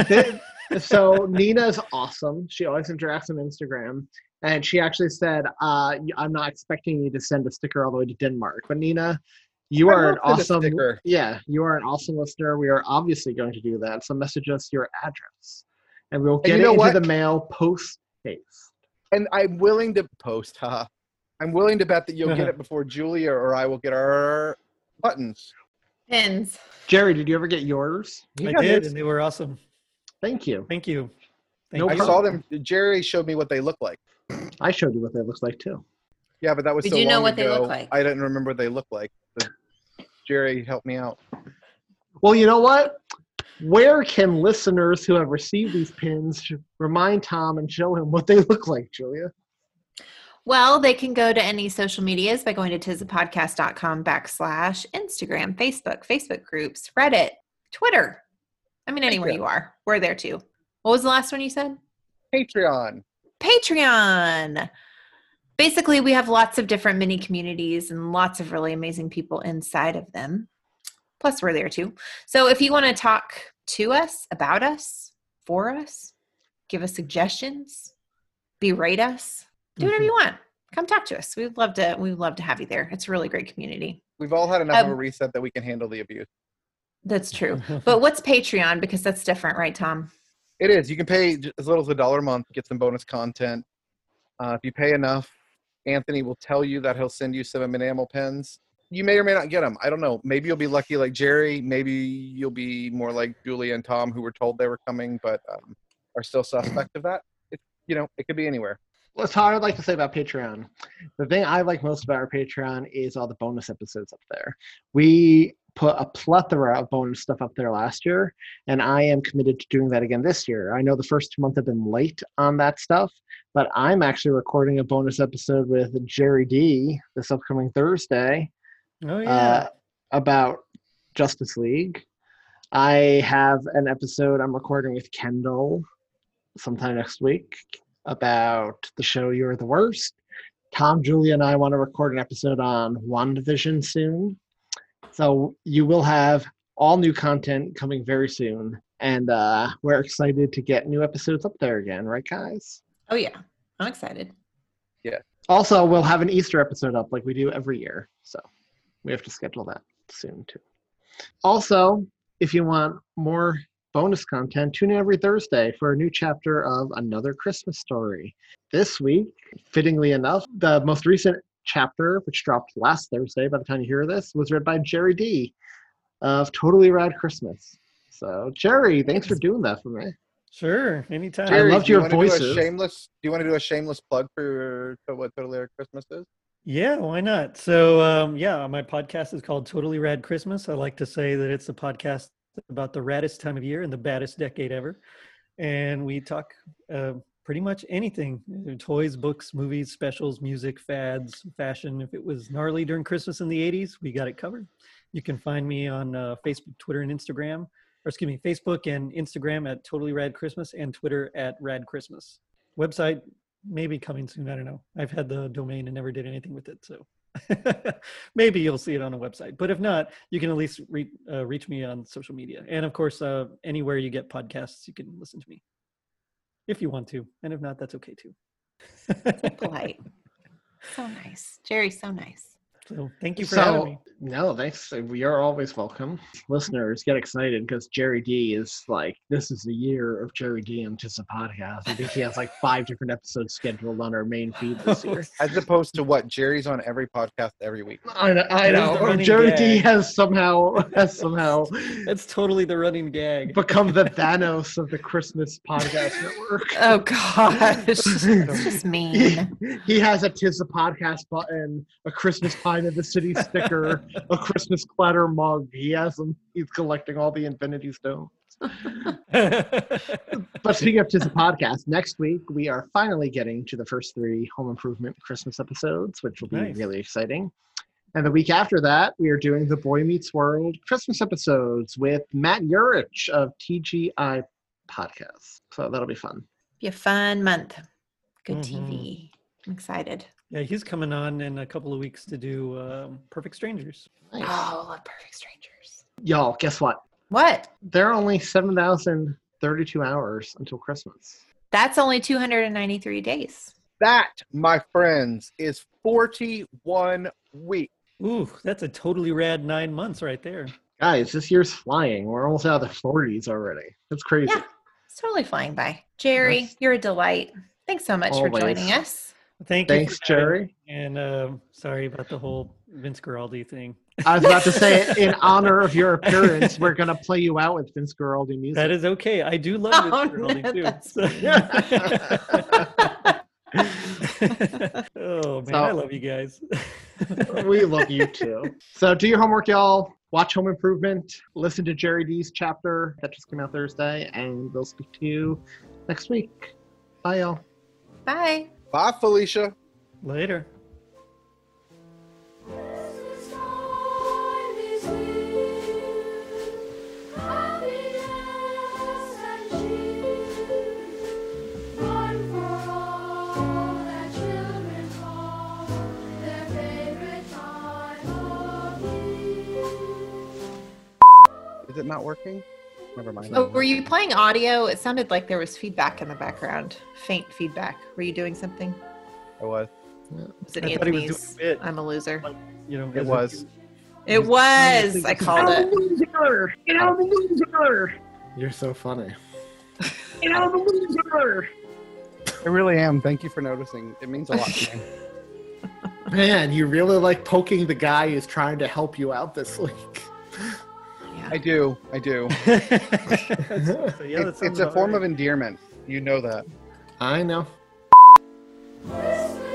so Nina's awesome. She always interacts on Instagram. And she actually said, uh, I'm not expecting you to send a sticker all the way to Denmark. But Nina, you are an will send a awesome sticker. Yeah, you are an awesome listener. We are obviously going to do that. So message us your address. And we'll And get you it know into what? the mail post haste. And I'm willing to post. Haha. I'm willing to bet that you'll get it before Julia or I will get our buttons. pins. Gerry, did you ever get yours? He I got did, his. and they were awesome. Thank you. Thank you. Thank No I saw them. Gerry showed me what they look like. I showed you what they look like too. Yeah, but that was Did so you know long what they look ago, like? I didn't remember what they look like. But Gerry helped me out. Well, you know what? Where can listeners who have received these pins remind Tom and show him what they look like, Julia? Well, they can go to any social medias by going to tisthepodcast.com backslash Instagram, Facebook, Facebook groups, Reddit, Twitter. I mean, anywhere you are, we're there too. What was the last one you said? Patreon. Patreon. Basically, we have lots of different mini communities and lots of really amazing people inside of them. Plus, we're there too. So, if you want to talk to us, about us, for us, give us suggestions, berate us, do whatever you want. Come talk to us. We'd love to. We'd love to have you there. It's a really great community. We've all had enough of a Um, reset that we can handle the abuse. That's true. but what's Patreon? Because that's different, right, Tom? It is. You can pay as little as a dollar a month, get some bonus content. Uh, if you pay enough, Anthony will tell you that he'll send you some enamel pens. You may or may not get them. I don't know. Maybe you'll be lucky like Gerry. Maybe you'll be more like Julia and Tom, who were told they were coming, but um, are still suspect of that. It, you know, it could be anywhere. That's all I'd like to say about Patreon. The thing I like most about our Patreon is all the bonus episodes up there. We put a plethora of bonus stuff up there last year, and I am committed to doing that again this year. I know the first two months have been late on that stuff, but I'm actually recording a bonus episode with Gerry D this upcoming Thursday Oh yeah. uh, about Justice League. I have an episode I'm recording with Kendall sometime next week about the show You're the Worst. Tom, Julia, and I want to record an episode on WandaVision soon. So you will have all new content coming very soon. And uh, we're excited to get new episodes up there again, right, guys? Oh yeah, I'm excited. Yeah. Also, we'll have an Easter episode up like we do every year. So we have to schedule that soon too. Also, if you want more bonus content, tune in every Thursday for a new chapter of Another Christmas Story. This week, fittingly enough, the most recent chapter, which dropped last Thursday by the time you hear this, was read by Gerry D of Totally Rad Christmas. So, Gerry, thanks for doing that for me. Sure, anytime. I loved do you your wanna do a voices. shameless. Do you want to do a shameless plug for to what Totally Rad Christmas is? Yeah, why not? So, um, yeah, my podcast is called Totally Rad Christmas. I like to say that it's a podcast about the raddest time of year and the baddest decade ever. And we talk uh, pretty much anything uh, toys, books, movies, specials, music, fads, fashion. If it was gnarly during Christmas in the 80s, we got it covered. You can find me on uh, Facebook, Twitter, and Instagram, or excuse me, Facebook and Instagram at Totally Rad Christmas and Twitter at Rad Christmas. Website maybe coming soon. I don't know. I've had the domain and never did anything with it, so maybe you'll see it on a website. But if not, you can at least re- uh, reach me on social media, and of course, uh, anywhere you get podcasts, you can listen to me if you want to, and if not, that's okay too. Polite. So nice. Gerry, so nice. So thank you for having me. No, thanks. We are always welcome. Listeners, get excited because Gerry D is like, this is the year of Gerry D and just a podcast. I think he has like five different episodes scheduled on our main feed this year. As opposed to what Gerry's on every podcast every week. I know. I That is know. the Or running Jerry D has somehow has somehow That's totally the running gag. become the Thanos of the Christmas podcast network. Oh gosh, it's just mean. He, he has a Tis the Podcast button, a Christmas Pie in the City sticker, a Christmas clatter mug. He has them. He's collecting all the Infinity Stones. But speaking of Tis the Podcast, next week we are finally getting to the first three Home Improvement Christmas episodes, which will be Nice. really exciting. And the week after that, we are doing the Boy Meets World Christmas episodes with Matt Urich of TGI Podcast. So that'll be fun. Be a fun month. Good Mhm. TV. I'm excited. Yeah, he's coming on in a couple of weeks to do um, Perfect Strangers. Oh, I love Perfect Strangers. Y'all, guess what? What? There are only 7,032 hours until Christmas. That's only 293 days. That, my friends, is 41 weeks. Ooh, that's a totally rad nine months right there. Guys, this year's flying. We're almost out of the 40s already. That's crazy. Yeah, it's totally flying by. Gerry, That's- you're a delight. Thanks so much for joining us. Thank you. Thanks, Gerry. And um, sorry about the whole Vince Guaraldi thing. I was about to say, in honor of your appearance, we're going to play you out with Vince Guaraldi music. That is okay. I do love Oh, Vince no, Guaraldi too. oh man, So- I love you guys. we love you too. So do your homework, y'all. watch Home Improvement, listen to Gerry D's chapter that just came out Thursday, and we'll speak to you next week. Bye, y'all. Bye. Bye, Felicia. Later. Is it not working? Never mind. Oh, were you playing audio? It sounded like there was feedback in the background. Faint feedback. Were you doing something? I was. Was it I thought he was Anthony's? doing a bit. I'm a loser. You know, It as a- was. It was. I called it. loser. Get out of the loser. You're so funny. Get out of the loser. I really am. Thank you for noticing. It means a lot to me. Man, you really like poking the guy who's trying to help you out this week. I do. I do. So, yeah, it's it's a form right. of endearment. You know that. I know. Christmas